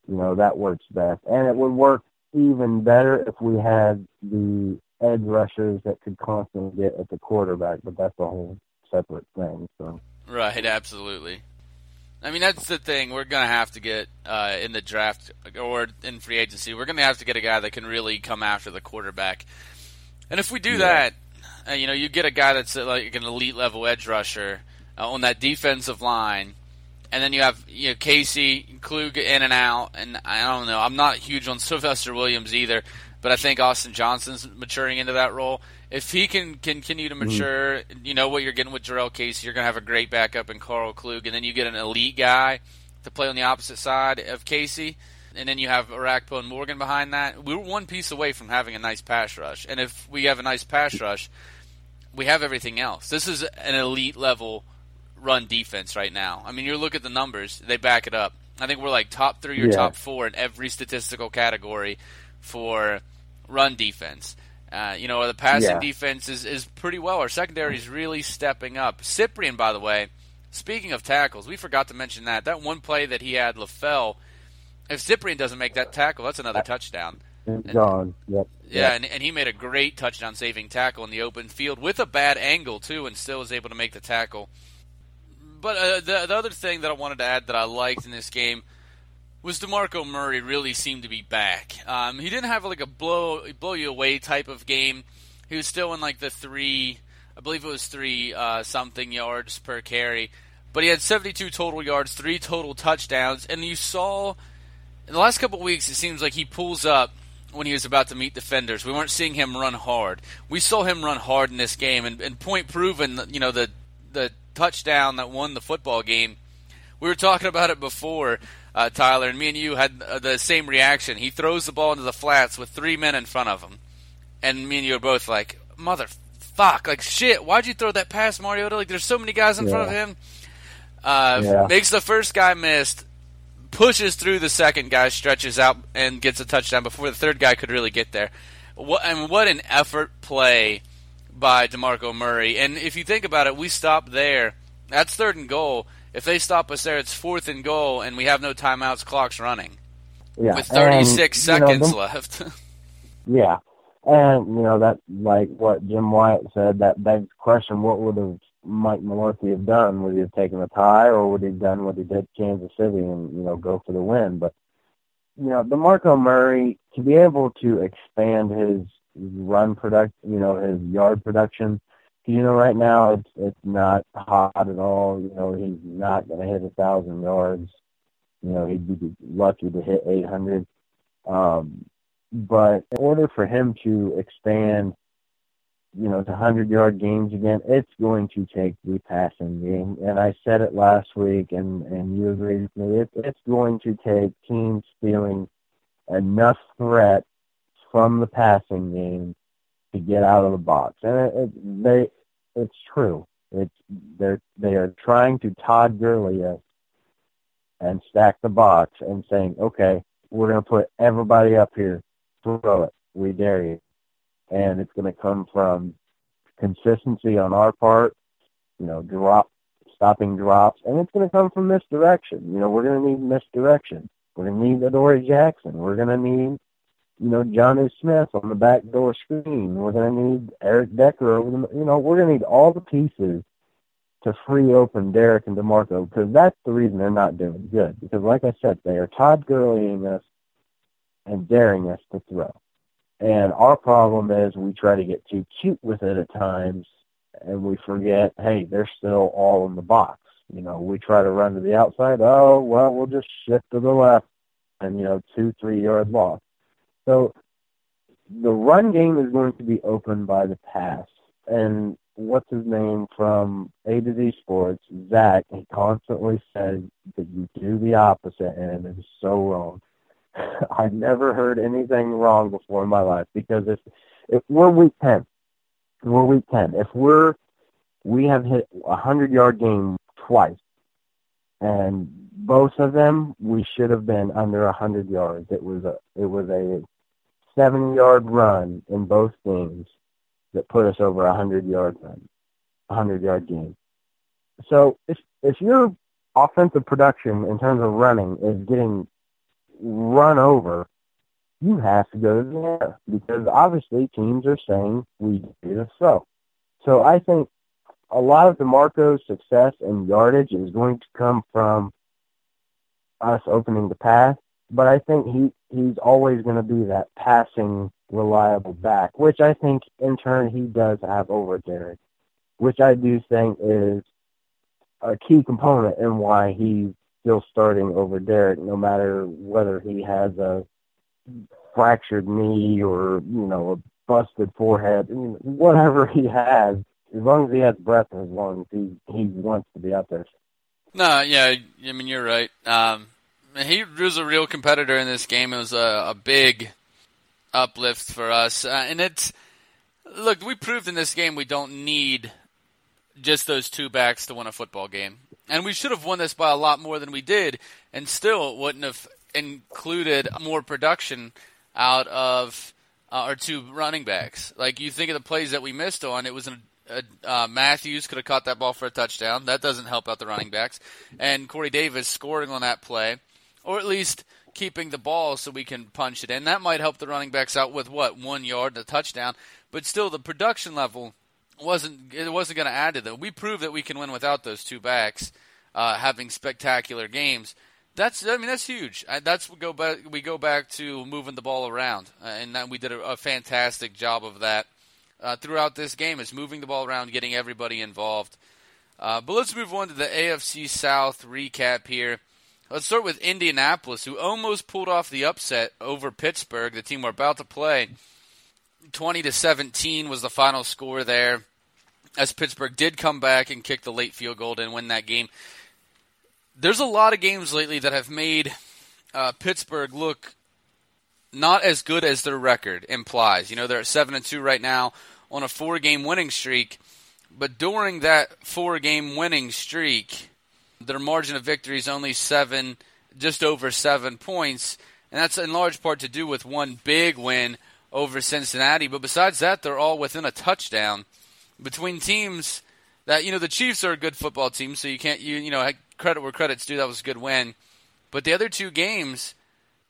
you know, that works best. And it would work even better if we had the edge rushers that could constantly get at the quarterback. But that's a whole separate thing. So
right, absolutely. I mean, that's the thing. We're going to have to get uh, in the draft or in free agency. We're going to have to get a guy that can really come after the quarterback. And if we do yeah. that, uh, you know, you get a guy that's uh, like an elite level edge rusher uh, on that defensive line, and then you have you know Casey Klug in and out, and I don't know. I'm not huge on Sylvester Williams either, but I think Austin Johnson's maturing into that role. If he can continue to mm-hmm. mature, mm-hmm. you know what you're getting with Jurrell Casey. You're going to have a great backup in Karl Klug, and then you get an elite guy to play on the opposite side of Casey and then you have Orakpo and Morgan behind that. We're one piece away from having a nice pass rush, and if we have a nice pass rush, we have everything else. This is an elite level run defense right now. I mean, you look at the numbers; they back it up. I think we're like top three or yeah. top four in every statistical category for run defense. Uh, you know, the passing yeah. defense is, is pretty well. Our secondary is really stepping up. Cyprien, by the way, speaking of tackles, we forgot to mention that. That one play that he had, LaFell, if Cyprien doesn't make that tackle, that's another touchdown.
And, John, yep.
Yeah,
yep.
And, and he made a great touchdown saving tackle in the open field with a bad angle, too, and still was able to make the tackle. But uh, the, the other thing that I wanted to add that I liked in this game was DeMarco Murray really seemed to be back. Um, he didn't have like a blow blow you away type of game. He was still in like the three, I believe it was three uh, something yards per carry, but he had 72 total yards, three total touchdowns, and you saw in the last couple weeks it seems like he pulls up when he was about to meet defenders. We weren't seeing him run hard. We saw him run hard in this game, and, and point proven. You know the the touchdown that won the football game. We were talking about it before, uh, Tyler, and me and you had uh, the same reaction. He throws the ball into the flats with three men in front of him, and me and you are both like, "Mother fuck!" Like shit. Why'd you throw that pass, Mariota? Like there's so many guys in yeah. front of him. Uh, yeah. Makes the first guy missed pushes through the second guy, stretches out, and gets a touchdown before the third guy could really get there. What, and what an effort play by DeMarco Murray. And if you think about it, we stop there. That's third and goal. If they stop us there, it's fourth and goal, and we have no timeouts, clock's running. Yeah. With 36 and, seconds know, left.
yeah. And, you know, that, like what Jim Wyatt said, that begs the question what would have Mike Mularkey have done? Would he have taken a tie, or would he have done what he did Kansas City and you know go for the win? But you know, DeMarco Murray to be able to expand his run product, you know, his yard production. You know, right now it's it's not hot at all. You know, he's not going to hit a thousand yards. You know, he'd be lucky to hit 800. Um, but in order for him to expand you know, to hundred yard games again, it's going to take the passing game. And I said it last week, and and you agreed with me. It, it's going to take teams feeling enough threat from the passing game to get out of the box, and it, it, they, it's true. It's they're they are trying to Todd Gurley and stack the box and saying, okay, we're going to put everybody up here, throw it, we dare you and it's going to come from consistency on our part, you know, drop, stopping drops, and it's going to come from misdirection. You know, we're going to need misdirection. We're going to need Adoree Jackson. We're going to need, you know, Jonnu Smith on the back door screen. We're going to need Eric Decker over the, you know, we're going to need all the pieces to free open Derrick and DeMarco because that's the reason they're not doing good. Because like I said, they are Todd Gurleying us and daring us to throw. And our problem is we try to get too cute with it at times and we forget, hey, they're still all in the box. You know, we try to run to the outside. Oh, well, we'll just shift to the left and, you know, two, three yard loss. So the run game is going to be opened by the pass. And what's his name from A to Z Sports, Zach, he constantly says that you do the opposite, and it is so wrong. I've never heard anything wrong before in my life because if if we're week ten, we're week ten. If we're we have hit a hundred yard game twice, and both of them we should have been under a hundred yards. It was a it was a seven yard run in both games that put us over a hundred yard run, a hundred yard game. So if if your offensive production in terms of running is getting run over, you have to go to the air because obviously teams are saying we do this so. So I think a lot of DeMarco's success and yardage is going to come from us opening the pass, but I think he he's always going to be that passing reliable back, which I think in turn he does have over Derrick, which I do think is a key component in why he's still starting over Derrick, no matter whether he has a fractured knee or you know a busted forehead, I mean, whatever he has. As long as he has breath in his lungs, he he wants to be out there.
No, yeah, I mean you're right. Um, he was a real competitor in this game. It was a, a big uplift for us, uh, and it's look. We proved in this game we don't need just those two backs to win a football game, and we should have won this by a lot more than we did, and still wouldn't have included more production out of uh, our two running backs. Like you think of the plays that we missed on, it was an uh, Matthews could have caught that ball for a touchdown. That doesn't help out the running backs. And Corey Davis scoring on that play, or at least keeping the ball so we can punch it in. That might help the running backs out with what one yard, a touchdown. But still, the production level wasn't it wasn't going to add to that. We proved that we can win without those two backs uh, having spectacular games. That's I mean that's huge. That's we go back we go back to moving the ball around, uh, and that we did a, a fantastic job of that uh, throughout this game. Is moving the ball around, getting everybody involved. Uh, but let's move on to the AFC South recap here. Let's start with Indianapolis, who almost pulled off the upset over Pittsburgh, the team we're about to play. 20 to 17 was the final score there, as Pittsburgh did come back and kick the late field goal and win that game. There's a lot of games lately that have made uh, Pittsburgh look not as good as their record implies. You know, they're at seven and two right now on a four-game winning streak, but during that four-game winning streak their margin of victory is only seven, just over seven points, and that's in large part to do with one big win over Cincinnati. But besides that, they're all within a touchdown between teams that you know the Chiefs are a good football team, so you can't you you know credit where credit's due. That was a good win, but the other two games,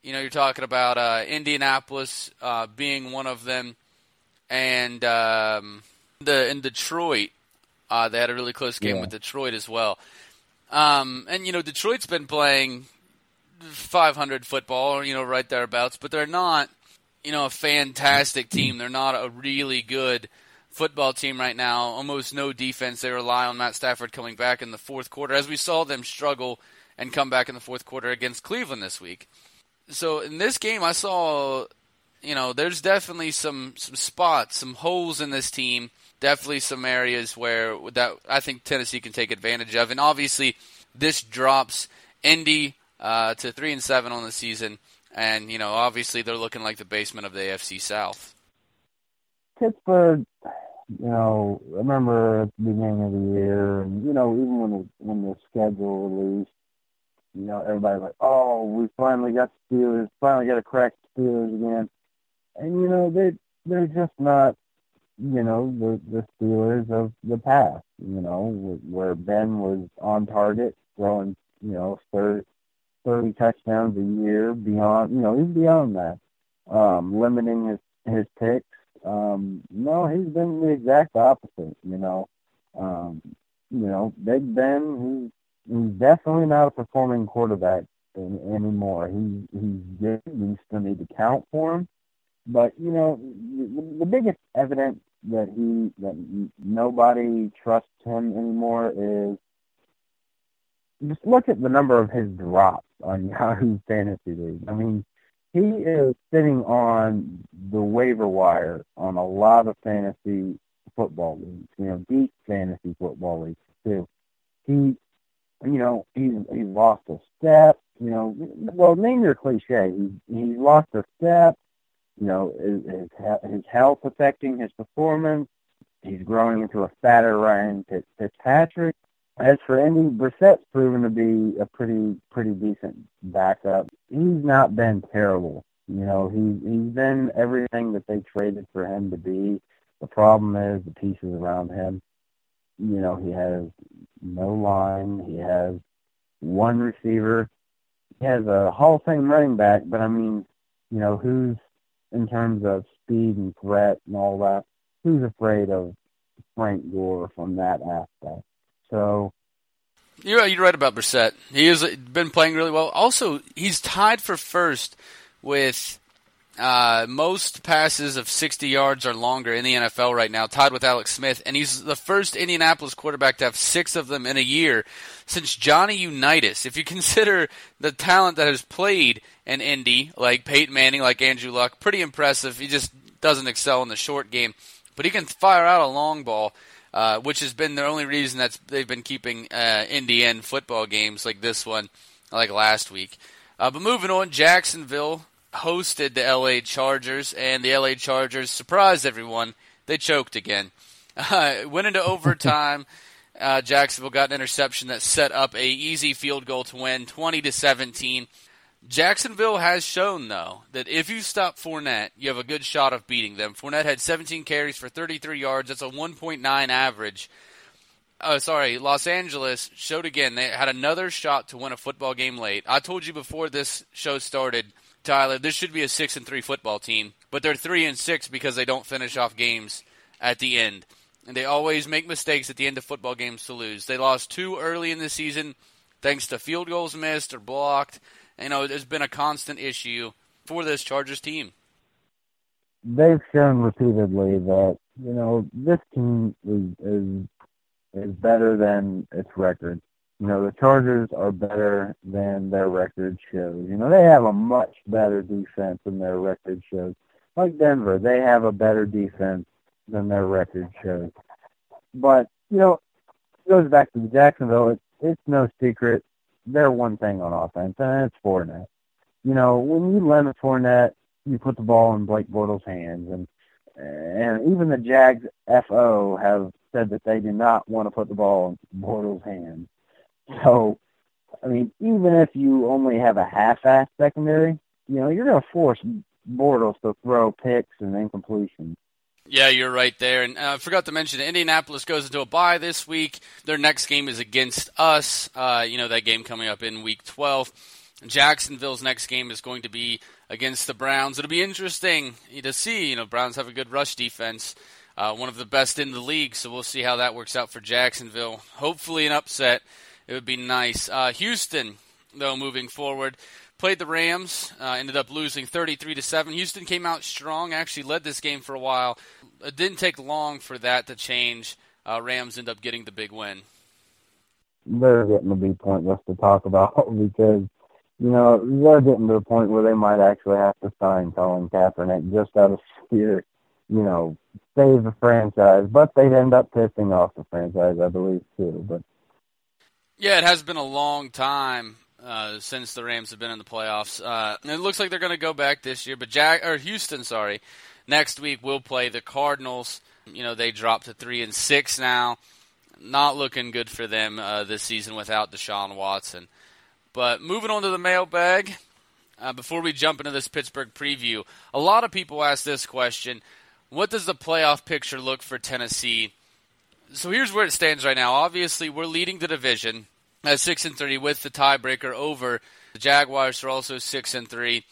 you know, you're talking about uh, Indianapolis uh, being one of them, and um, the in Detroit, uh, they had a really close game yeah. with Detroit as well. Um, and you know, Detroit's been playing 500 football, you know, right thereabouts, but they're not, you know, a fantastic team. They're not a really good football team right now. Almost no defense. They rely on Matt Stafford coming back in the fourth quarter, as we saw them struggle and come back in the fourth quarter against Cleveland this week. So in this game, I saw, you know, there's definitely some some spots, some holes in this team definitely some areas where that I think Tennessee can take advantage of, and obviously this drops Indy uh, to three and seven on the season, and you know obviously they're looking like the basement of the AFC South.
Pittsburgh, you know, I remember at the beginning of the year, and you know even when the, when the schedule released, you know everybody's like, oh, we finally got Steelers, finally got to crack Steelers again, and you know they they're just not you know, the the Steelers of the past, you know, where Ben was on target, throwing, you know, 30, 30 touchdowns a year beyond, you know, he's beyond that. Um, limiting his, his picks. Um, no, he's been the exact opposite, you know. Um, you know, Big Ben, he's, he's definitely not a performing quarterback anymore. He, he's good. We still need to count for him. But, you know, the, the biggest evidence that he, that nobody trusts him anymore is just look at the number of his drops on Yahoo Fantasy League. I mean, he is sitting on the waiver wire on a lot of fantasy football leagues, you know, deep fantasy football leagues too. He, you know, he's he's lost a step. You know, well, name your cliche. He's he's lost a step. You know, his his health affecting his performance. He's growing into a fatter Ryan Fitzpatrick. As for Indy, Brissett's proven to be a pretty pretty decent backup. He's not been terrible. You know, he he's been everything that they traded for him to be. The problem is the pieces around him. You know, he has no line. He has one receiver. He has a Hall of Fame running back, but I mean, you know, who's in terms of speed and threat and all that, who's afraid of Frank Gore from that aspect? So
you're right, you're right about Brissett. He has been playing really well. Also, he's tied for first with uh, most passes of 60 yards or longer in the NFL right now, tied with Alex Smith, and he's the first Indianapolis quarterback to have six of them in a year since Johnny Unitas. If you consider the talent that has played in Indy, like Peyton Manning, like Andrew Luck, pretty impressive. He just doesn't excel in the short game, but he can fire out a long ball. Uh, which has been the only reason that they've been keeping uh, Indian football games like this one, like last week. Uh, but moving on, Jacksonville hosted the LA Chargers, and the LA Chargers surprised everyone. They choked again. went into overtime. Uh, Jacksonville got an interception that set up a easy field goal to win, twenty to seventeen. Jacksonville has shown, though, that if you stop Fournette, you have a good shot of beating them. Fournette had 17 carries for 33 yards. That's a 1.9 average. Oh, sorry, Los Angeles showed again. They had another shot to win a football game late. I told you before this show started, Tyler, this should be a six and three football team, but they're three and six because they don't finish off games at the end, and they always make mistakes at the end of football games to lose. They lost two early in the season thanks to field goals missed or blocked you know, there's been a constant issue for this Chargers team.
They've shown repeatedly that you know this team is is is better than its record. You know, the Chargers are better than their record shows. You know, they have a much better defense than their record shows. Like Denver, they have a better defense than their record shows. But, you know, it goes back to Jacksonville. It's, it's no secret they're one thing on offense, and it's Fournette. You know, when you limit Fournette, you put the ball in Blake Bortles' hands, and and even the Jags FO have said that they do not want to put the ball in Bortles' hands. So, I mean, even if you only have a half-ass secondary, you know, you're going to force Bortles to throw picks and incompletions.
Yeah, you're right there. And uh, I forgot to mention, Indianapolis goes into a bye this week. Their next game is against us. Uh, you know, that game coming up in week 12. Jacksonville's next game is going to be against the Browns. It'll be interesting to see. You know, Browns have a good rush defense, uh, one of the best in the league. So we'll see how that works out for Jacksonville. Hopefully, an upset. It would be nice. Uh, Houston, though, moving forward played the Rams, uh, ended up losing 33 to 7. Houston came out strong, actually led this game for a while. It didn't take long for that to change. Uh, Rams end up getting the big win.
They're getting to be pointless to talk about because, you know, they're getting to the point where they might actually have to sign Colin Kaepernick just out of fear, you know, save the franchise. But they'd end up pissing off the franchise, I believe, too. But
yeah, it has been a long time uh, since the Rams have been in the playoffs. Uh, it looks like they're going to go back this year, but Jack or Houston, sorry, next week we'll play the Cardinals. You know they dropped to three and six now. Not looking good for them uh, this season without Deshaun Watson. But moving on to the mailbag. Uh, before we jump into this Pittsburgh preview, a lot of people ask this question: What does the playoff picture look for Tennessee? So here's where it stands right now. Obviously, we're leading the division at six and three with the tiebreaker over the Jaguars are also six and three,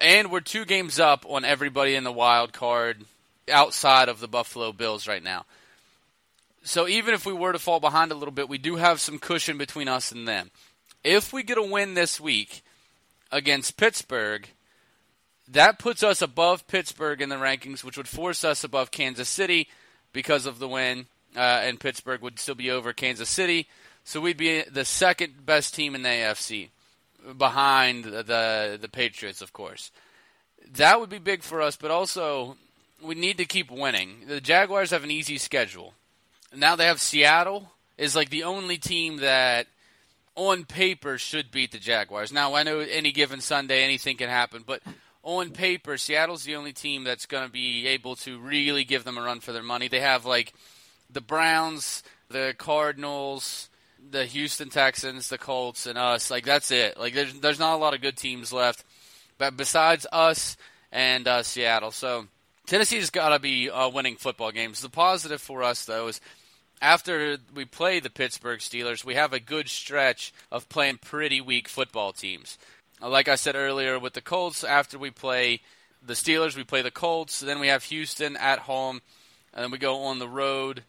and we're two games up on everybody in the wild card outside of the Buffalo Bills right now. So even if we were to fall behind a little bit, we do have some cushion between us and them. If we get a win this week against Pittsburgh, that puts us above Pittsburgh in the rankings, which would force us above Kansas City because of the win, uh, and Pittsburgh would still be over Kansas City. So we'd be the second best team in the AFC, behind the the Patriots, of course. That would be big for us, but also we need to keep winning. The Jaguars have an easy schedule. Now they have Seattle is like the only team that on paper should beat the Jaguars. Now I know any given Sunday anything can happen, but on paper Seattle's the only team that's going to be able to really give them a run for their money. They have like the Browns, the Cardinals, the Houston Texans, the Colts, and us. Like that's it. Like there's there's not a lot of good teams left, but besides us and uh, Seattle. So Tennessee's got to be uh, winning football games. The positive for us though is after we play the Pittsburgh Steelers, we have a good stretch of playing pretty weak football teams. Like I said earlier, with the Colts, after we play the Steelers, we play the Colts. Then we have Houston at home, and then we go on the road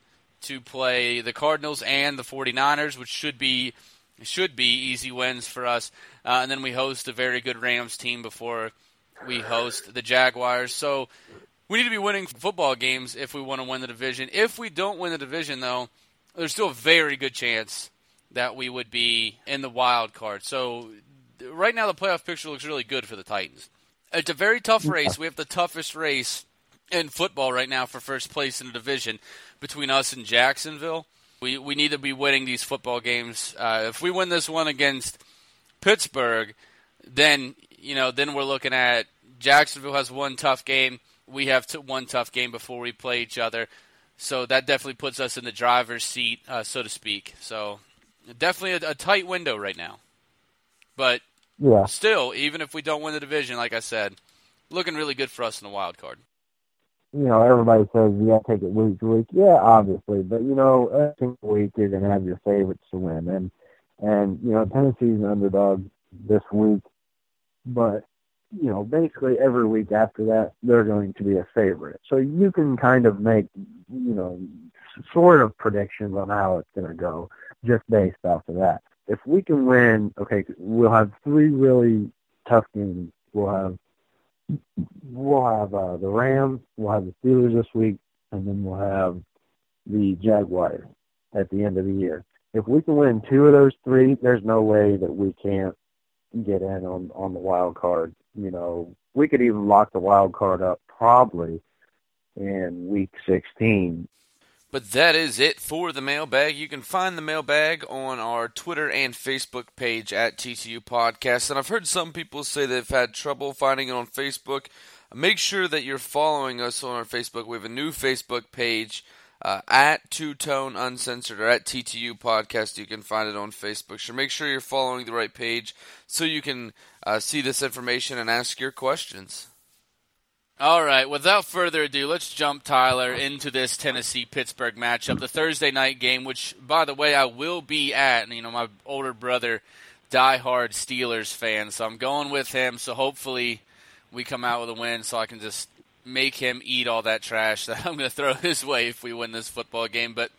to play the Cardinals and the 49ers, which should be should be easy wins for us. Uh, and then we host a very good Rams team before we host the Jaguars. So we need to be winning football games if we want to win the division. If we don't win the division, though, there's still a very good chance that we would be in the wild card. So right now, the playoff picture looks really good for the Titans. It's a very tough race. We have the toughest race in football right now for first place in the division between us and Jacksonville. We we need to be winning these football games. Uh, if we win this one against Pittsburgh, then you know then we're looking at Jacksonville has one tough game. We have t- one tough game before we play each other. So that definitely puts us in the driver's seat, uh, so to speak. So definitely a, a tight window right now. But
yeah.
still, even if we don't win the division, like I said, looking really good for us in the wild card
you know, everybody says you got to take it week to week. Yeah, obviously, but you know, every single week you're going to have your favorites to win, and and you know, Tennessee's an underdog this week, but you know, basically every week after that they're going to be a favorite. So you can kind of make, you know, sort of predictions on how it's going to go just based off of that. If we can win, okay, we'll have three really tough games. We'll have we'll have uh, the Rams, we'll have the Steelers this week, and then we'll have the Jaguars at the end of the year. If we can win two of those three, there's no way that we can't get in on on the wild card. You know, we could even lock the wild card up probably in week 16
but that is it for the mailbag. You can find the mailbag on our Twitter and Facebook page at TTU Podcast. And I've heard some people say they've had trouble finding it on Facebook. Make sure that you're following us on our Facebook. We have a new Facebook page uh, at Two Tone Uncensored or at TTU Podcast. You can find it on Facebook. So make sure you're following the right page so you can uh, see this information and ask your questions. All right, without further ado, let's jump, Tyler, into this Tennessee Pittsburgh matchup, the Thursday night game, which, by the way, I will be at. You know, my older brother, diehard Steelers fan, so I'm going with him. So hopefully, we come out with a win, so I can just make him eat all that trash that I'm going to throw his way if we win this football game. But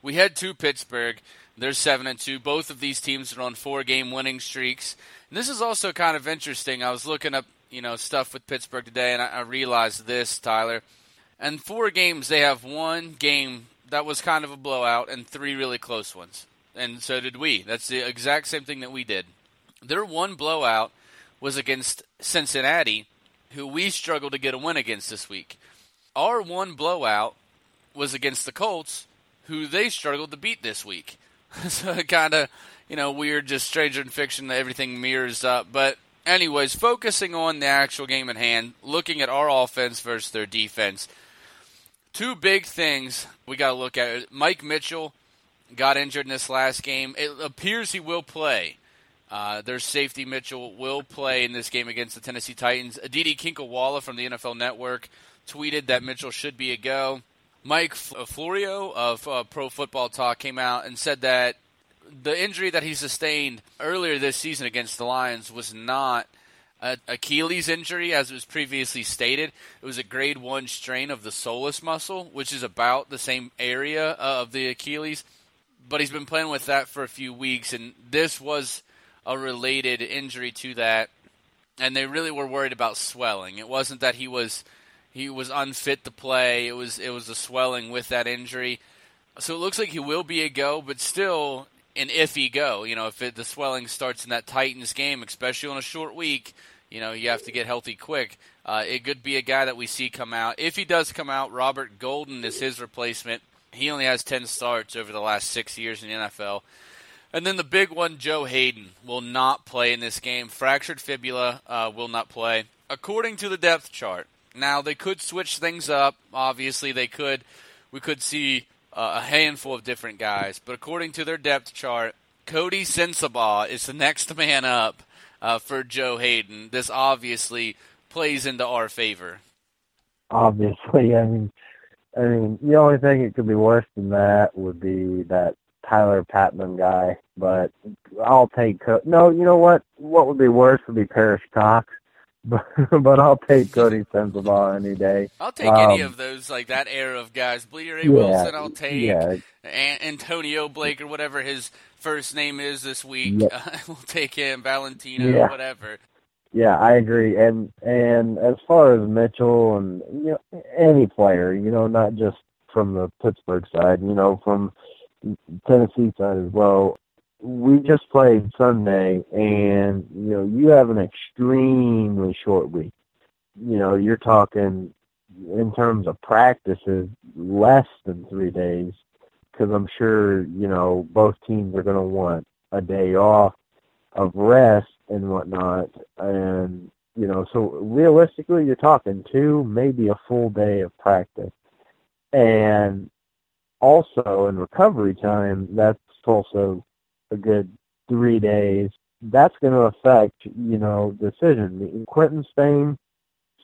we head to Pittsburgh. They're seven and two. Both of these teams are on four game winning streaks. And this is also kind of interesting. I was looking up you know stuff with Pittsburgh today, and I, I realized this, Tyler. And four games, they have one game that was kind of a blowout, and three really close ones. And so did we. That's the exact same thing that we did. Their one blowout was against Cincinnati, who we struggled to get a win against this week. Our one blowout was against the Colts, who they struggled to beat this week. so kind of, you know, weird, just stranger in fiction that everything mirrors up. But anyways, focusing on the actual game at hand, looking at our offense versus their defense. Two big things we got to look at. Mike Mitchell got injured in this last game. It appears he will play. Uh, their safety Mitchell will play in this game against the Tennessee Titans. Aditi Kinkhabwala from the NFL Network tweeted that Mitchell should be a go. Mike Florio of uh, Pro Football Talk came out and said that the injury that he sustained earlier this season against the Lions was not a Achilles injury as was previously stated. It was a grade 1 strain of the soleus muscle, which is about the same area uh, of the Achilles. But he's been playing with that for a few weeks and this was a related injury to that and they really were worried about swelling. It wasn't that he was he was unfit to play. It was it was a swelling with that injury. So it looks like he will be a go, but still an iffy go. You know, if it, the swelling starts in that Titans game, especially on a short week, you know, you have to get healthy quick. Uh, it could be a guy that we see come out. If he does come out, Robert Golden is his replacement. He only has 10 starts over the last six years in the NFL. And then the big one, Joe Haden, will not play in this game. Fractured fibula uh, will not play, according to the depth chart. Now, they could switch things up. Obviously, they could. We could see uh, a handful of different guys. But according to their depth chart, Coty Sensabaugh is the next man up uh, for Joe Haden. This obviously plays into our favor.
Obviously, I mean, I mean, the only thing it could be worse than that would be that Tyler Patmon guy. But I'll take Co- no. You know what? What would be worse would be Perrish Cox. But but I'll take Coty Sensabaugh any day.
I'll take um, any of those, like that era of guys. Bleeder A. Yeah, Wilson, I'll take. Yeah. Antonio Blake or whatever his first name is this week. Yeah. we'll take him. Valentino, yeah. whatever.
Yeah, I agree. And and as far as Mitchell and you know any player, you know, not just from the Pittsburgh side, you know, from Tennessee side as well we just played Sunday, and you know you have an extremely short week. You know you're talking in terms of practices less than three days, because I'm sure you know both teams are going to want a day off of rest and whatnot, and you know so realistically you're talking two, maybe a full day of practice, and also in recovery time that's also a good three days, that's going to affect, you know, decision. Quinton Spain,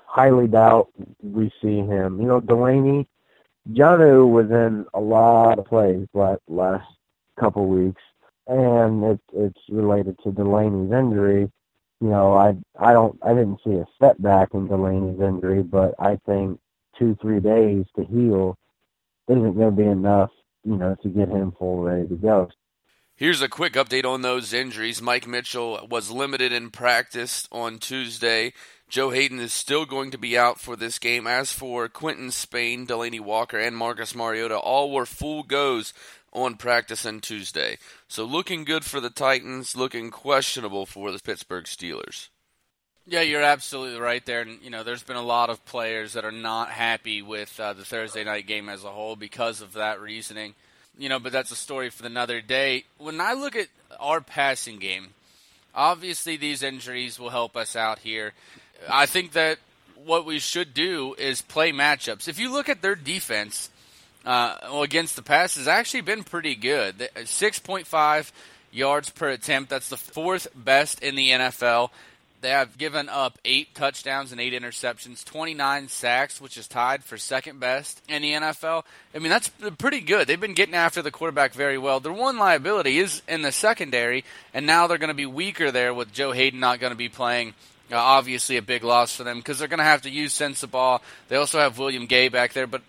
highly doubt we see him. You know, Delanie, Jonnu was in a lot of plays last, last couple weeks, and it's it's related to Delanie's injury. You know, I I don't I didn't see a setback in Delanie's injury, but I think two three days to heal isn't going to be enough, you know, to get him full ready to go.
Here's a quick update on those injuries. Mike Mitchell was limited in practice on Tuesday. Joe Haden is still going to be out for this game. As for Quinton Spain, Delanie Walker, and Marcus Mariota, all were full goes on practice on Tuesday. So looking good for the Titans, looking questionable for the Pittsburgh Steelers. Yeah, you're absolutely right there. And, you know, there's been a lot of players that are not happy with uh, the Thursday night game as a whole because of that reasoning you know, but that's a story for another day. When I look at our passing game, obviously these injuries will help us out here. I think that what we should do is play matchups. If you look at their defense uh, against the pass, has actually been pretty good. Point five yards per attempt. That's the fourth best in the NFL. They have given up eight touchdowns and eight interceptions, 29 sacks, which is tied for second best in the NFL. I mean, that's pretty good. They've been getting after the quarterback very well. Their one liability is in the secondary, and now they're going to be weaker there with Joe Haden not going to be playing. Uh, obviously, a big loss for them because they're going to have to use Sensabaugh. They also have William Gay back there, but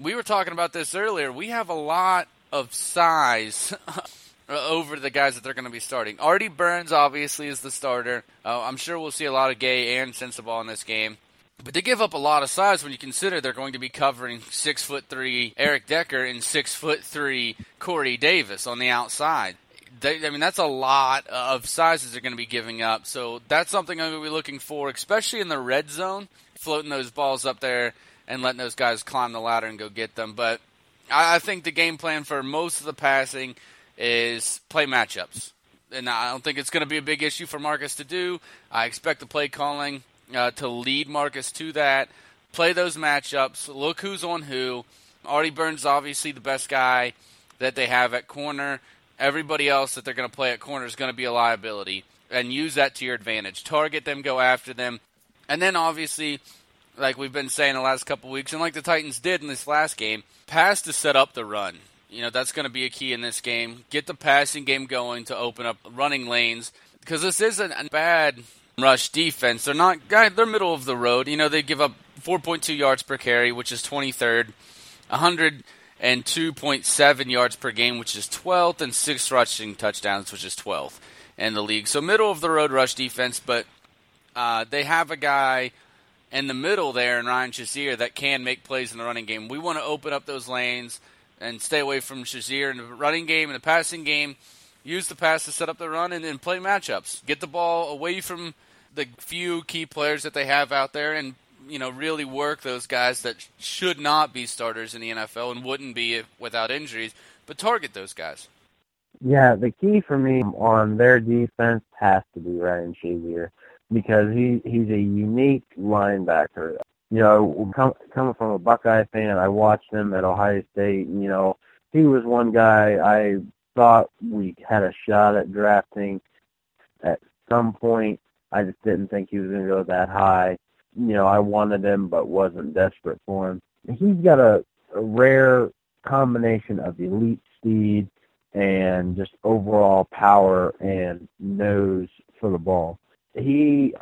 we were talking about this earlier. We have a lot of size over the guys that they're going to be starting. Artie Burns obviously is the starter. Uh, I'm sure we'll see a lot of Gay and Sensabaugh in this game. But they give up a lot of size when you consider they're going to be covering six foot three Eric Decker and six foot three Corey Davis on the outside. They, I mean, that's a lot of sizes they're going to be giving up. So that's something I'm going to be looking for, especially in the red zone, floating those balls up there and letting those guys climb the ladder and go get them. But I, I think the game plan for most of the passing is play matchups. And I don't think it's going to be a big issue for Marcus to do. I expect the play calling uh, to lead Marcus to that. Play those matchups. Look who's on who. Artie Burns obviously the best guy that they have at corner. Everybody else that they're going to play at corner is going to be a liability. And use that to your advantage. Target them, go after them. And then obviously, like we've been saying the last couple weeks, and like the Titans did in this last game, pass to set up the run You know, that's going to be a key in this game. Get the passing game going to open up running lanes because this isn't a bad rush defense. They're not they're middle of the road. You know, they give up 4.2 yards per carry, which is 23rd. 102.7 yards per game, which is 12th, and six rushing touchdowns, which is 12th in the league. So middle of the road rush defense, but uh, they have a guy in the middle there in Ryan Shazier that can make plays in the running game. We want to open up those lanes and stay away from Shazier in the running game and the passing game. Use the pass to set up the run and then play matchups. Get the ball away from the few key players that they have out there and you know really work those guys that should not be starters in the NFL and wouldn't be without injuries, but target those guys.
Yeah, the key for me on their defense has to be Ryan Shazier because he he's a unique linebacker. You know, com- coming from a Buckeye fan, I watched him at Ohio State. And, You know, he was one guy I thought we had a shot at drafting at some point. I just didn't think he was going to go that high. You know, I wanted him but wasn't desperate for him. He's got a, a rare combination of elite speed and just overall power and nose for the ball he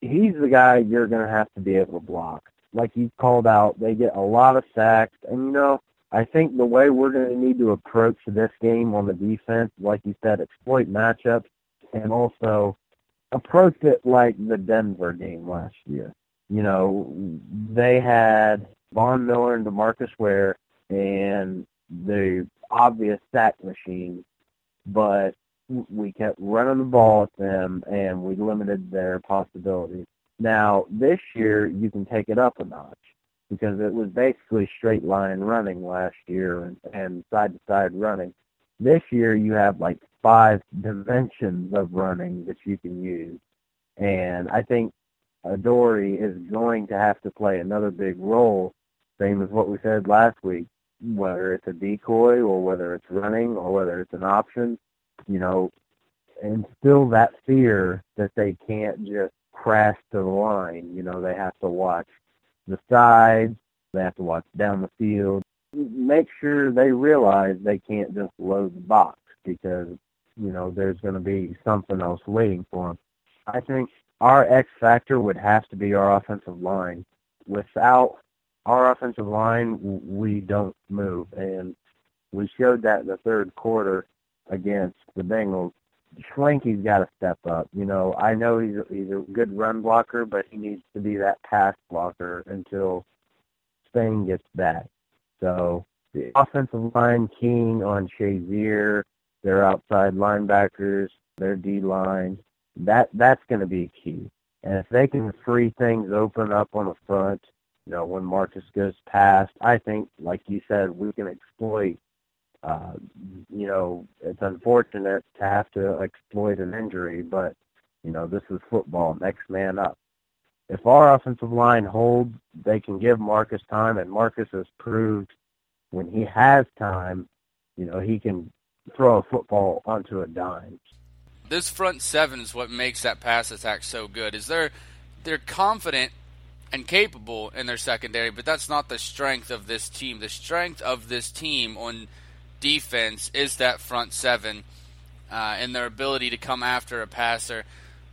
he's the guy you're going to have to be able to block. Like you called out, they get a lot of sacks, and you know I think the way we're going to need to approach this game on the defense, like you said, exploit matchups, and also approach it like the Denver game last year. You know, they had Von Miller and Demarcus Ware and the obvious sack machine, but we kept running the ball at them and we limited their possibilities. Now, this year you can take it up a notch because it was basically straight line running last year and, and side to side running. This year you have like five dimensions of running that you can use. And I think Adoree is going to have to play another big role, same as what we said last week, whether it's a decoy or whether it's running or whether it's an option you know, instill that fear that they can't just crash to the line. You know, they have to watch the sides, they have to watch down the field. Make sure they realize they can't just load the box because, you know, there's going to be something else waiting for them. I think our X factor would have to be our offensive line. Without our offensive line, we don't move. And we showed that in the third quarter against the Bengals, Schwenke's got to step up. You know, I know he's a, he's a good run blocker, but he needs to be that pass blocker until Spain gets back. So the offensive line keying on Shazier, their outside linebackers, their D line, that that's going to be key. And if they can free things open up on the front, you know, when Marcus goes past, I think, like you said, we can exploit uh, you know, it's unfortunate to have to exploit an injury, but you know, this is football. Next man up. If our offensive line holds, they can give Marcus time, and Marcus has proved when he has time, you know, he can throw a football onto a dime.
This front seven is what makes that pass attack so good. Is they're they're confident and capable in their secondary, but that's not the strength of this team. The strength of this team on defense is that front seven uh, and their ability to come after a passer.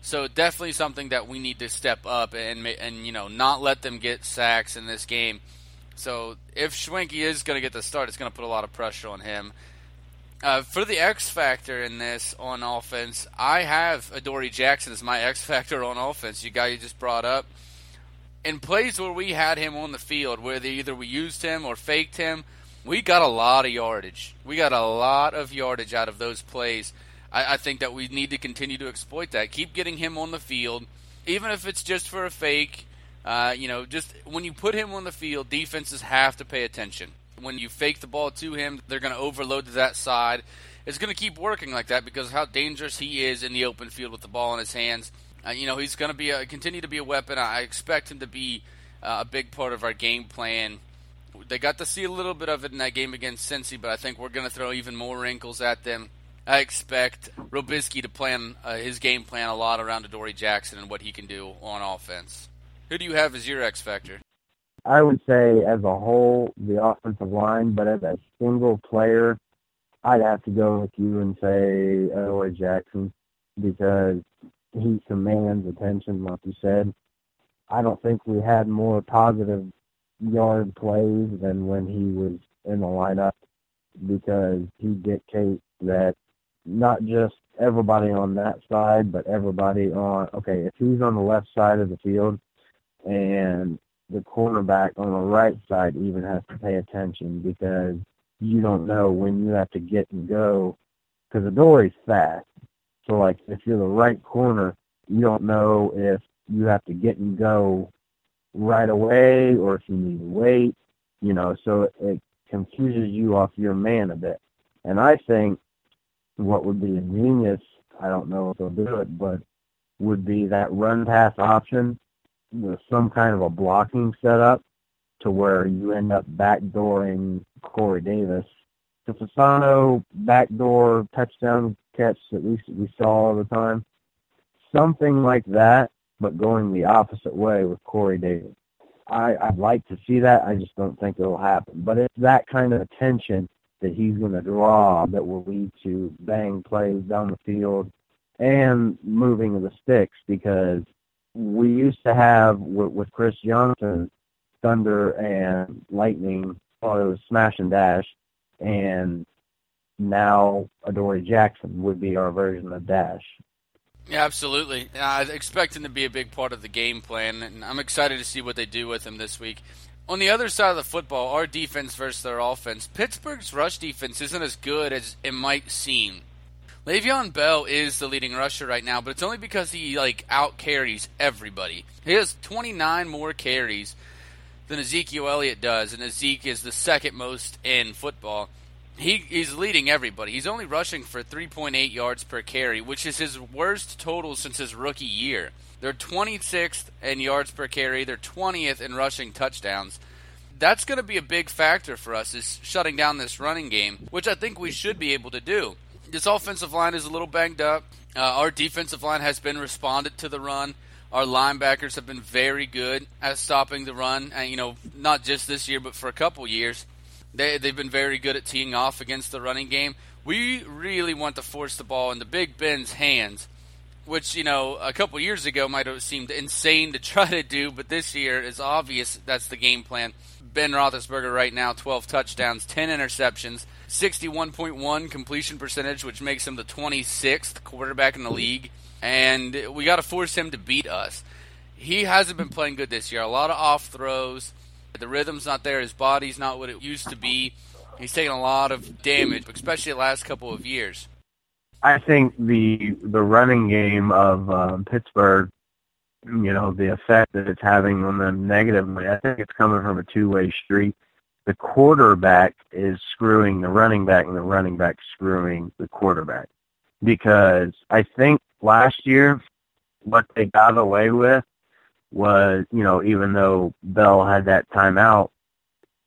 So definitely something that we need to step up and and you know not let them get sacks in this game. So if Schwenke is going to get the start, it's going to put a lot of pressure on him. Uh, for the X factor in this on offense, I have Adoree Jackson as my X factor on offense. You guy you just brought up. In plays where we had him on the field, where either we used him or faked him, we got a lot of yardage. We got a lot of yardage out of those plays. I, I, think that we need to continue to exploit that. Keep getting him on the field, even if it's just for a fake. Uh, you know, just when you put him on the field, defenses have to pay attention. When you fake the ball to him, they're going to overload to that side. It's going to keep working like that because how dangerous he is in the open field with the ball in his hands. Uh, you know, he's going to be a, continue to be a weapon. I expect him to be uh, a big part of our game plan they got to see a little bit of it in that game against Cincy, but I think we're going to throw even more wrinkles at them. I expect Robiskie to plan uh, his game plan a lot around Adoree Jackson and what he can do on offense. Who do you have as your X factor?
I would say as a whole, the offensive line, but as a single player, I'd have to go with you and say Adoree Jackson because he commands attention, like you said. I don't think we had more positive yard plays than when he was in the lineup because he dictates that not just everybody on that side, but everybody on, okay, if he's on the left side of the field and the cornerback on the right side even has to pay attention because you don't know when you have to get and go because Adoree's fast. So like if you're the right corner, you don't know if you have to get and go right away or if you need to wait, you know, so it confuses you off your man a bit. And I think what would be ingenious, I don't know if they'll do it, but would be that run pass option with some kind of a blocking setup to where you end up backdooring Corey Davis. The Fasano backdoor touchdown catch, that least we saw all the time, something like that, but going the opposite way with Corey Davis. I, I'd like to see that. I just don't think it'll happen. But it's that kind of attention that he's going to draw that will lead to bang plays down the field and moving of the sticks because we used to have with, with Chris Johnson, Thunder and Lightning, well, it was Smash and Dash, and now Adoree Jackson would be our version of Dash.
Yeah, absolutely. I expect him to be a big part of the game plan, and I'm excited to see what they do with him this week. On the other side of the football, our defense versus their offense, Pittsburgh's rush defense isn't as good as it might seem. Le'Veon Bell is the leading rusher right now, but it's only because he like out carries everybody. He has 29 more carries than Ezekiel Elliott does, and Ezekiel is the second most in football he he's leading everybody. He's only rushing for 3.8 yards per carry, which is his worst total since his rookie year. They're 26th in yards per carry. They're 20th in rushing touchdowns. That's going to be a big factor for us is shutting down this running game, which I think we should be able to do. This offensive line is a little banged up. Uh, our defensive line has been responded to the run. Our linebackers have been very good at stopping the run, and you know, not just this year, but for a couple years. They they've been very good at teeing off against the running game. We really want to force the ball into Big Ben's hands, which you know a couple years ago might have seemed insane to try to do, but this year is obvious that's the game plan. Ben Roethlisberger right now, 12 touchdowns, 10 interceptions, 61.1 completion percentage, which makes him the 26th quarterback in the league. And we got to force him to beat us. He hasn't been playing good this year. A lot of off throws. The rhythm's not there. His body's not what it used to be. He's taken a lot of damage, especially the last couple of years.
I think the the running game of um, Pittsburgh, you know, the effect that it's having on them negatively, I think it's coming from a two way street. The quarterback is screwing the running back, and the running back screwing the quarterback. Because I think last year, what they got away with was, you know, even though Bell had that timeout,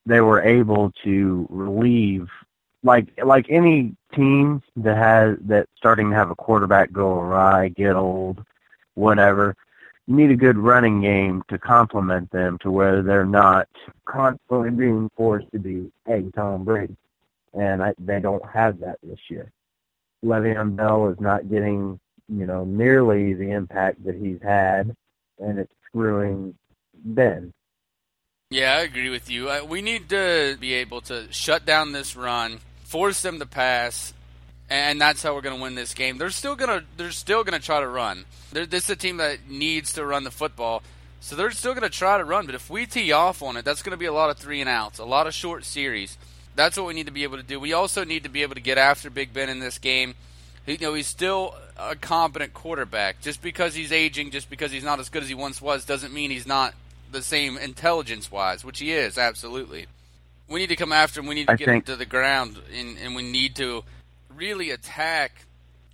they were able to relieve like like any team that has that starting to have a quarterback go awry, get old, whatever. You need a good running game to complement them to where they're not constantly being forced to be, hey, Tom Brady. And I, they don't have that this year. Le'Veon Bell is not getting, you know, nearly the impact that he's had, and it's screwing Ben.
Yeah, I agree with you. We need to be able to shut down this run, force them to pass, and that's how we're going to win this game. They're still going to they're still going to try to run. They're, this is a team that needs to run the football, so they're still going to try to run. But if we tee off on it, that's going to be a lot of three and outs, a lot of short series. That's what we need to be able to do. We also need to be able to get after Big Ben in this game. You know, he's still a competent quarterback. Just because he's aging, just because he's not as good as he once was, doesn't mean he's not the same intelligence wise, which he is, absolutely. We need to come after him. We need to
I
get
think...
him to the ground, and, and we need to really attack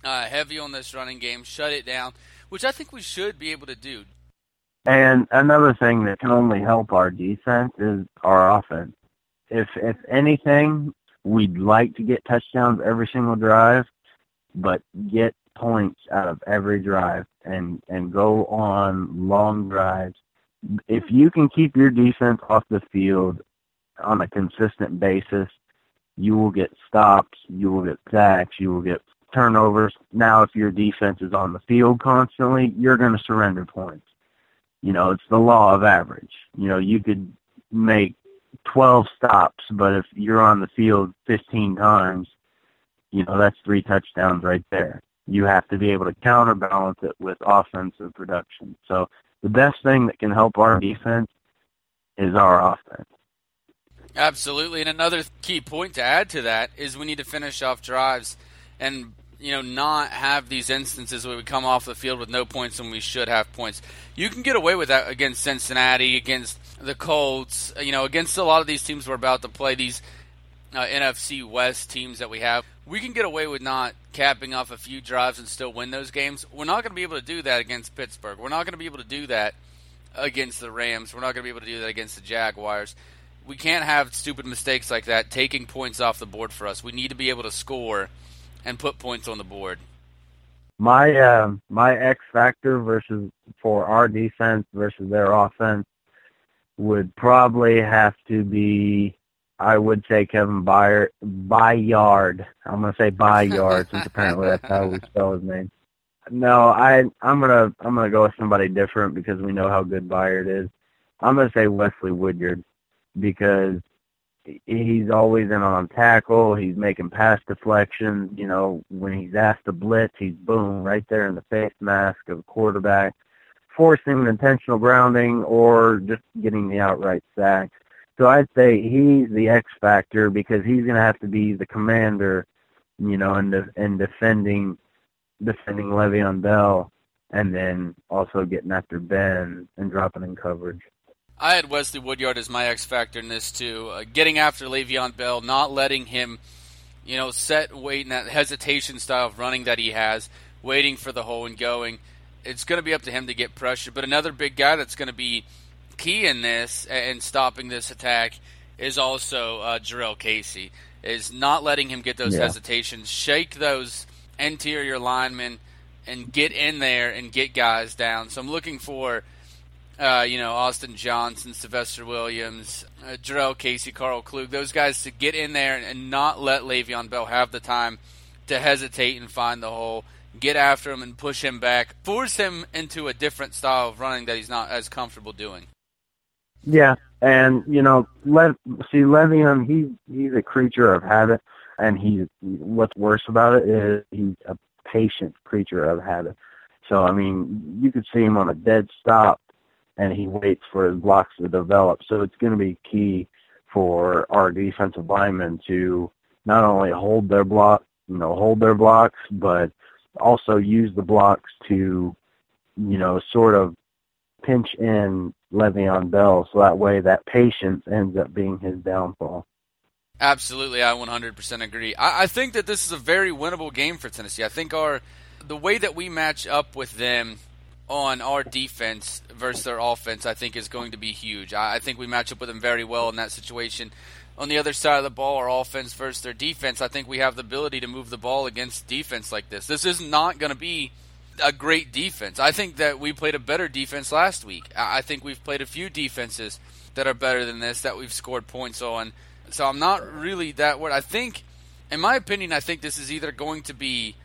uh, heavy on this running game, shut it down, which I think we should be able to do.
And another thing that can only help our defense is our offense. If if anything, we'd like to get touchdowns every single drive, but get points out of every drive and and go on long drives if you can keep your defense off the field on a consistent basis, you will get stops, you will get sacks, you will get turnovers. Now, if your defense is on the field constantly, you're going to surrender points. You know, it's the law of average. You know, you could make 12 stops, but if you're on the field 15 times, you know, that's three touchdowns right there. You have to be able to counterbalance it with offensive production. So the best thing that can help our defense is our offense.
Absolutely. And another key point to add to that is we need to finish off drives and you know not have these instances where we come off the field with no points when we should have points. You can get away with that against Cincinnati, against the Colts, you know, against a lot of these teams we're about to play these uh, NFC West teams that we have. We can get away with not capping off a few drives and still win those games. We're not going to be able to do that against Pittsburgh. We're not going to be able to do that against the Rams. We're not going to be able to do that against the Jaguars we can't have stupid mistakes like that taking points off the board for us. We need to be able to score and put points on the board.
My uh, my X factor versus for our defense versus their offense would probably have to be I would say Kevin Byard Byard. I'm gonna say Byard since apparently that's how we spell his name. No, I I'm gonna I'm gonna go with somebody different because we know how good Byard is. I'm gonna say Wesley Woodyard because he's always in on tackle. He's making pass deflections. You know, when he's asked to blitz, he's boom right there in the face mask of a quarterback, forcing an intentional grounding or just getting the outright sack. So I'd say he's the X factor because he's going to have to be the commander, you know, the in defending defending Le'Veon Bell, and then also getting after Ben and dropping in coverage.
I had Wesley Woodyard as my X factor in this too. Uh, getting after Le'Veon Bell, not letting him, you know, set wait in that hesitation style of running that he has, waiting for the hole and going. It's going to be up to him to get pressure. But another big guy that's going to be key in this and stopping this attack is also uh, Jurrell Casey. Is not letting him get those yeah. hesitations, shake those interior linemen, and get in there and get guys down. So I'm looking for uh, you know, Austin Johnson, Sylvester Williams, uh, Jurrell Casey, Karl Klug, those guys to get in there and not let Le'Veon Bell have the time to hesitate and find the hole, get after him and push him back, force him into a different style of running that he's not as comfortable doing.
Yeah, and you know, Le- see Le'Veon, um, he he's a creature of habit, and he what's worse about it is he's a patient creature of habit. So I mean, you could see him on a dead stop and he waits for his blocks to develop. So it's going to be key for our defensive linemen to not only hold their block, you know, hold their blocks, but also use the blocks to, you know, sort of pinch in Le'Veon Bell so that way that patience ends up being his downfall.
Absolutely, I 100% agree. I, I think that this is a very winnable game for Tennessee. I think our the way that we match up with them on our defense versus their offense, I think, is going to be huge. I, I think we match up with them very well in that situation. On the other side of the ball, our offense versus their defense, I think we have the ability to move the ball against defense like this. This is not going to be a great defense. I think that we played a better defense last week. I think we've played a few defenses that are better than this that we've scored points on. So I'm not really that worried. I think, in my opinion, I think this is either going to be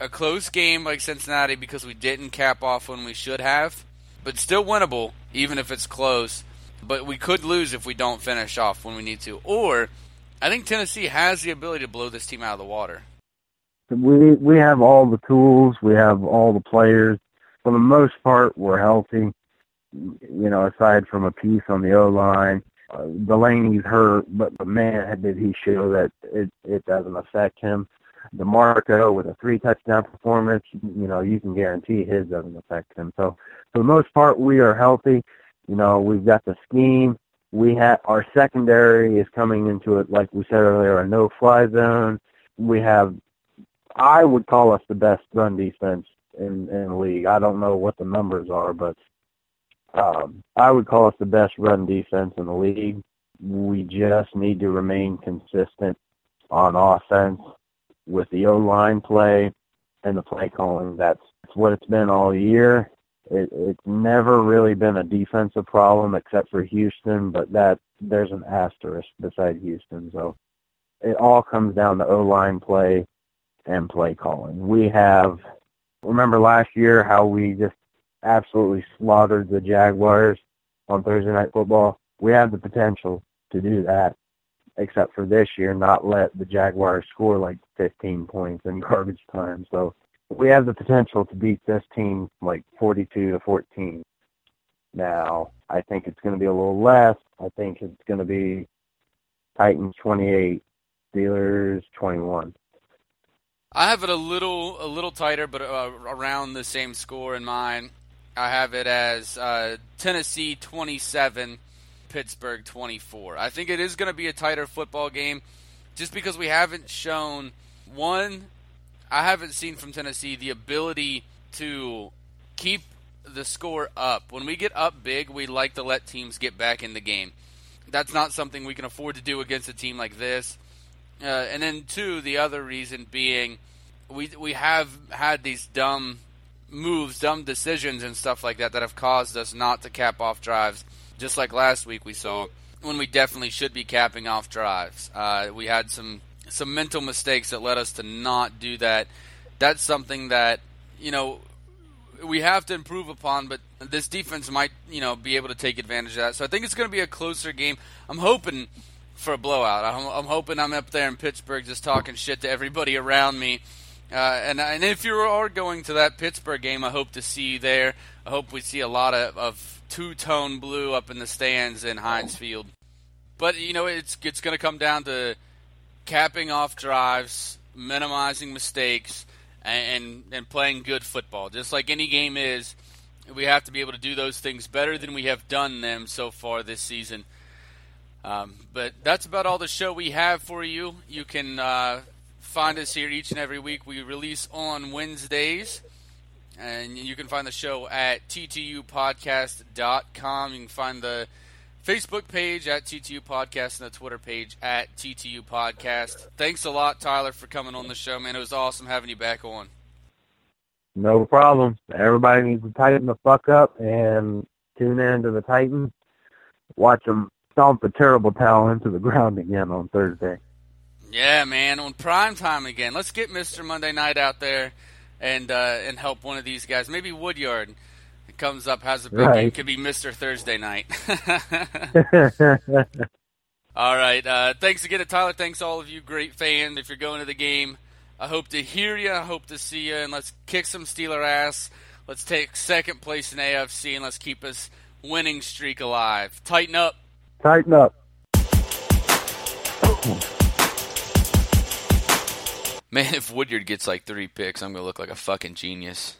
a close game like Cincinnati because we didn't cap off when we should have, but still winnable even if it's close. But we could lose if we don't finish off when we need to. Or I think Tennessee has the ability to blow this team out of the water.
We we have all the tools, we have all the players. For the most part, we're healthy. You know, aside from a piece on the O line, uh, Delanie's hurt, but but man, did he show that it it doesn't affect him. DeMarco with a three touchdown performance, you know, you can guarantee his doesn't affect him. So for the most part, we are healthy. You know, we've got the scheme. We have our secondary is coming into it, like we said earlier, a no-fly zone. We have, I would call us the best run defense in in the league. I don't know what the numbers are, but um, I would call us the best run defense in the league. We just need to remain consistent on offense with the O line play and the play calling. That's, that's what it's been all year. it, it's never really been a defensive problem except for Houston, but that there's an asterisk beside Houston. So it all comes down to O line play and play calling. We have remember last year how we just absolutely slaughtered the Jaguars on Thursday night football. We have the potential to do that, except for this year, not let the Jaguars score like 15 points in garbage time. So we have the potential to beat this team like 42 to 14. Now, I think it's going to be a little less. I think it's going to be Titans 28, Steelers 21.
I have it a little a little tighter, but uh, around the same score in mine. I have it as uh, Tennessee 27, Pittsburgh 24. I think it is going to be a tighter football game, just because we haven't shown one. I haven't seen from Tennessee the ability to keep the score up. When we get up big, we like to let teams get back in the game. That's not something we can afford to do against a team like this. Uh, and then two, the other reason being, we we have had these dumb moves, dumb decisions, and stuff like that that have caused us not to cap off drives. Just like last week, we saw when we definitely should be capping off drives. Uh, we had some some mental mistakes that led us to not do that. That's something that you know we have to improve upon, but this defense might, you know, be able to take advantage of that. So I think it's going to be a closer game. I'm hoping for a blowout. I'm, I'm, hoping I'm up there in Pittsburgh just talking shit to everybody around me. Uh, and, and if you are going to that Pittsburgh game, I hope to see you there. I hope we see a lot of, of two tone blue up in the stands in Heinz Field. But you know, it's it's going to come down to capping off drives, minimizing mistakes, and, and and playing good football. Just like any game is, we have to be able to do those things better than we have done them so far this season. Um, but that's about all the show we have for you. You can uh, find us here each and every week. We release on Wednesdays. And you can find the show at ttupodcast.com. You can find the Facebook page at TTU Podcast and the Twitter page at TTU Podcast. Thanks a lot, Tyler, for coming on the show, man. It was awesome having you back on.
No problem. Everybody needs to tighten the fuck up and tune in to the Titans. Watch them stomp the terrible towel into the ground again on Thursday.
Yeah, man, on prime time again. Let's get Mr. Monday Night out there and uh, and help one of these guys. Maybe Woodyard comes up, has a big right. game, could be Mr. Thursday Night. all right. Uh, thanks again to Tyler. Thanks all of you great fans. If you're going to the game, I hope to hear you. I hope to see you. And let's kick some Steeler ass. Let's take second place in AFC and let's keep us winning streak alive. Tighten up.
Tighten up.
Man, if Woodyard gets like three picks, I'm gonna look like a fucking genius.